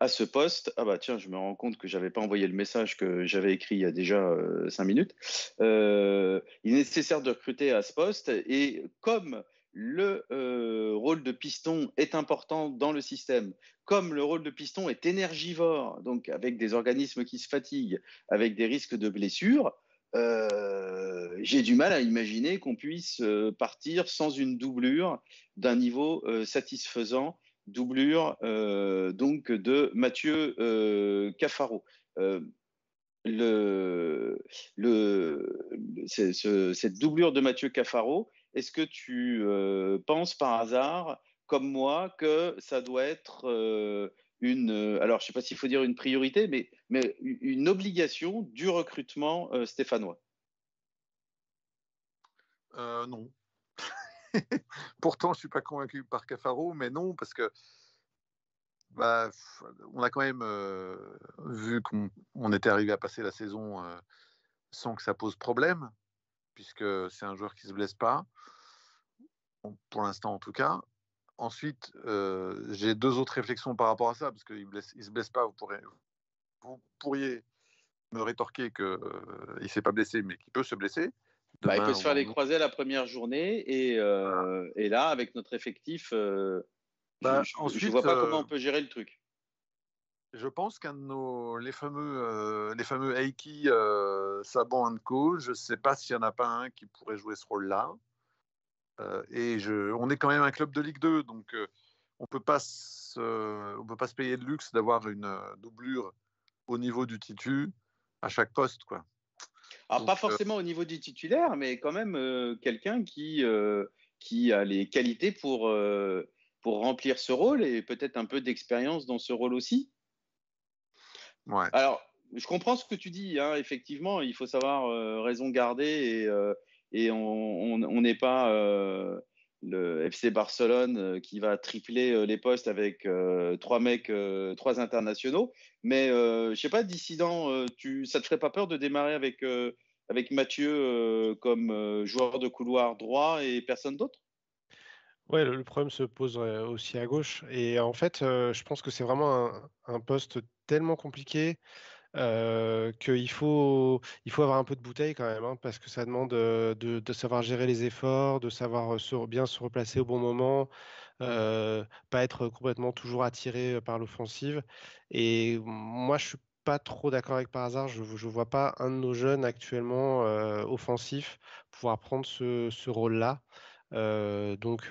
à ce poste. Ah bah tiens, je me rends compte que j'avais pas envoyé le message que j'avais écrit il y a déjà cinq minutes. il est nécessaire de recruter à ce poste et comme le euh, rôle de piston est important dans le système, comme le rôle de piston est énergivore, donc avec des organismes qui se fatiguent, avec des risques de blessures, euh, j'ai du mal à imaginer qu'on puisse euh, partir sans une doublure d'un niveau satisfaisant, doublure donc de Mathieu Cafaro. Cette doublure de Mathieu Cafaro, est-ce que tu euh, penses par hasard, comme moi, que ça doit être euh, une, euh, alors je ne sais pas s'il faut dire une priorité, mais, mais une obligation du recrutement stéphanois Non. Pourtant, je ne suis pas convaincu par Cafaro, mais non, parce que bah, on a quand même vu qu'on était arrivé à passer la saison sans que ça pose problème puisque c'est un joueur qui ne se blesse pas, pour l'instant en tout cas. Ensuite, euh, j'ai deux autres réflexions par rapport à ça, parce qu'il ne se blesse pas. Vous, pourrez, vous pourriez me rétorquer qu'il euh, ne s'est pas blessé, mais qu'il peut se blesser. Bah, il peut se faire les croisés la première journée, et, euh, et là, avec notre effectif, bah, je ne vois pas comment on peut gérer le truc. Je pense qu'un de nos, les fameux, les fameux Aiki, Saban Co, je ne sais pas s'il n'y en a pas un qui pourrait jouer ce rôle-là. Euh, et je, on est quand même un club de Ligue 2, donc on peut pas on peut pas se payer de luxe d'avoir une doublure au niveau du titu à chaque poste, quoi. Alors pas forcément au niveau du titulaire, mais quand même quelqu'un qui qui a les qualités pour pour remplir ce rôle et peut-être un peu d'expérience dans ce rôle aussi. Ouais. Alors, je comprends ce que tu dis. Hein. Effectivement, il faut savoir euh, raison garder et, euh, et on n'est pas euh, le FC Barcelone qui va tripler les postes avec trois mecs, trois internationaux. Mais je sais pas, dissident, tu, ça te ferait pas peur de démarrer avec, avec Mathieu comme joueur de couloir droit et personne d'autre? Ouais, le, problème se pose aussi à gauche. Et en fait, je pense que c'est vraiment un poste tellement compliqué qu'il faut, il faut avoir un peu de bouteille quand même, hein, parce que ça demande de, savoir gérer les efforts, de savoir bien se replacer au bon moment, pas être complètement toujours attiré par l'offensive. Et moi, je suis pas trop d'accord avec par hasard. Je ne vois pas un de nos jeunes actuellement offensifs pouvoir prendre ce, ce rôle-là. donc,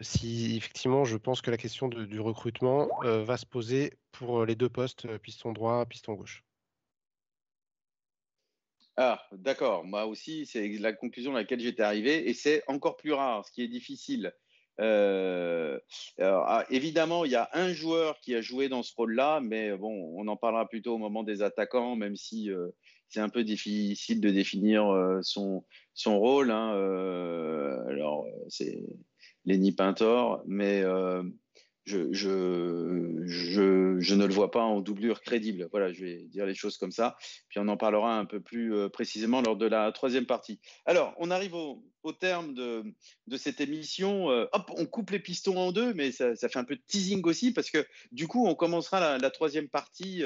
si effectivement, je pense que la question du recrutement va se poser pour les deux postes, piston droit, piston gauche. Ah, d'accord. Moi aussi, c'est la conclusion à laquelle j'étais arrivé, et c'est encore plus rare, ce qui est difficile. Ah, évidemment, il y a un joueur qui a joué dans ce rôle-là, mais bon, on en parlera plutôt au moment des attaquants, même si c'est un peu difficile de définir son, son rôle. Hein, alors, c'est Lenny Pintor, mais je, ne le vois pas en doublure crédible. Voilà, je vais dire les choses comme ça. Puis on en parlera un peu plus précisément lors de la troisième partie. Alors, on arrive au, terme de, cette émission. hop, on coupe les pistons en deux, mais ça, fait un peu de teasing aussi parce que du coup, on commencera la, troisième partie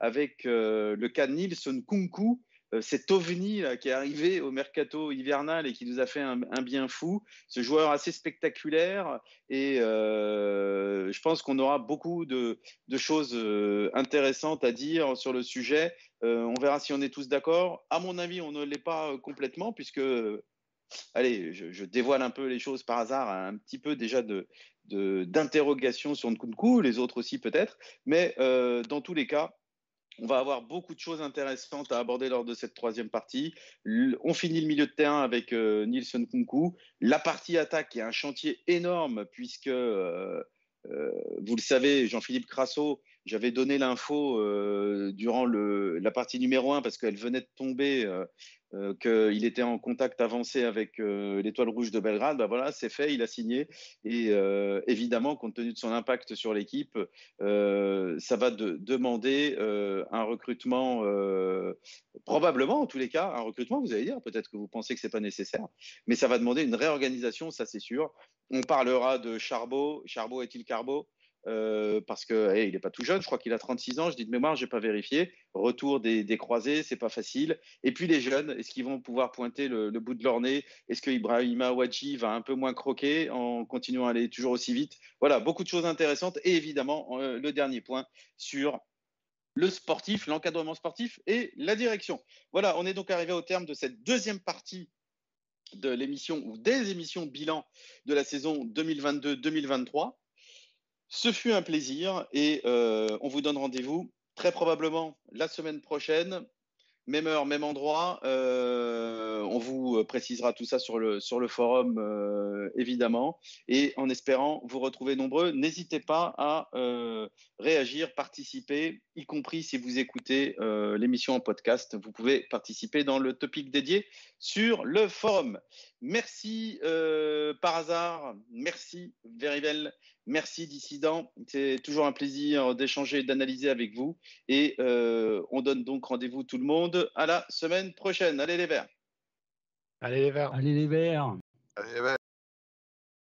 avec le cas de Nilsson Kunku euh, cet ovni qui est arrivé au mercato hivernal et qui nous a fait un, bien fou, ce joueur assez spectaculaire. Et euh, je pense qu'on aura beaucoup de, choses euh, intéressantes à dire sur le sujet. on verra si on est tous d'accord. À mon avis, on ne l'est pas complètement puisque, allez, je, dévoile un peu les choses par hasard, un petit peu déjà de, d'interrogation sur Nkunku, les autres aussi peut-être. Mais dans tous les cas, on va avoir beaucoup de choses intéressantes à aborder lors de cette troisième partie. On finit le milieu de terrain avec euh, Nilsson Kunku. La partie attaque est un chantier énorme puisque, euh, euh, vous le savez, Jean-Philippe Crasso, j'avais donné l'info durant la partie numéro 1 parce qu'elle venait de tomber euh, qu'il était en contact avancé avec euh, l'étoile rouge de Belgrade, ben voilà, c'est fait, il a signé. Et euh, évidemment, compte tenu de son impact sur l'équipe, ça va demander un recrutement, probablement en tous les cas, un recrutement, vous allez dire, peut-être que vous pensez que ce n'est pas nécessaire, mais ça va demander une réorganisation, ça c'est sûr. On parlera de Charbot, Charbot est-il Carbo euh, parce qu'il il n'est pas tout jeune, je crois qu'il a 36 ans, je dis de mémoire, je n'ai pas vérifié. Retour des, des croisés, c'est pas facile. Et puis les jeunes, est-ce qu'ils vont pouvoir pointer le, bout de leur nez? Est-ce que Ibrahima Ouadji va un peu moins croquer en continuant à aller toujours aussi vite? Voilà, beaucoup de choses intéressantes. Et évidemment, euh, le dernier point sur le sportif, l'encadrement sportif et la direction. Voilà, on est donc arrivé au terme de cette deuxième partie de l'émission ou des émissions bilan de la saison 2022-2023. Ce fut un plaisir et euh, on vous donne rendez-vous très probablement la semaine prochaine, même heure, même endroit. Euh, on vous précisera tout ça sur le, forum, euh, évidemment. Et en espérant vous retrouver nombreux, n'hésitez pas à réagir, participer, y compris si vous écoutez l'émission en podcast. Vous pouvez participer dans le topic dédié sur le forum. Merci par hasard, merci Verivel, Merci Dissident, c'est toujours un plaisir d'échanger, d'analyser avec vous. Et euh, on donne donc rendez-vous tout le monde à la semaine prochaine. Allez les Verts. Allez les Verts. Allez les Verts. Allez les Verts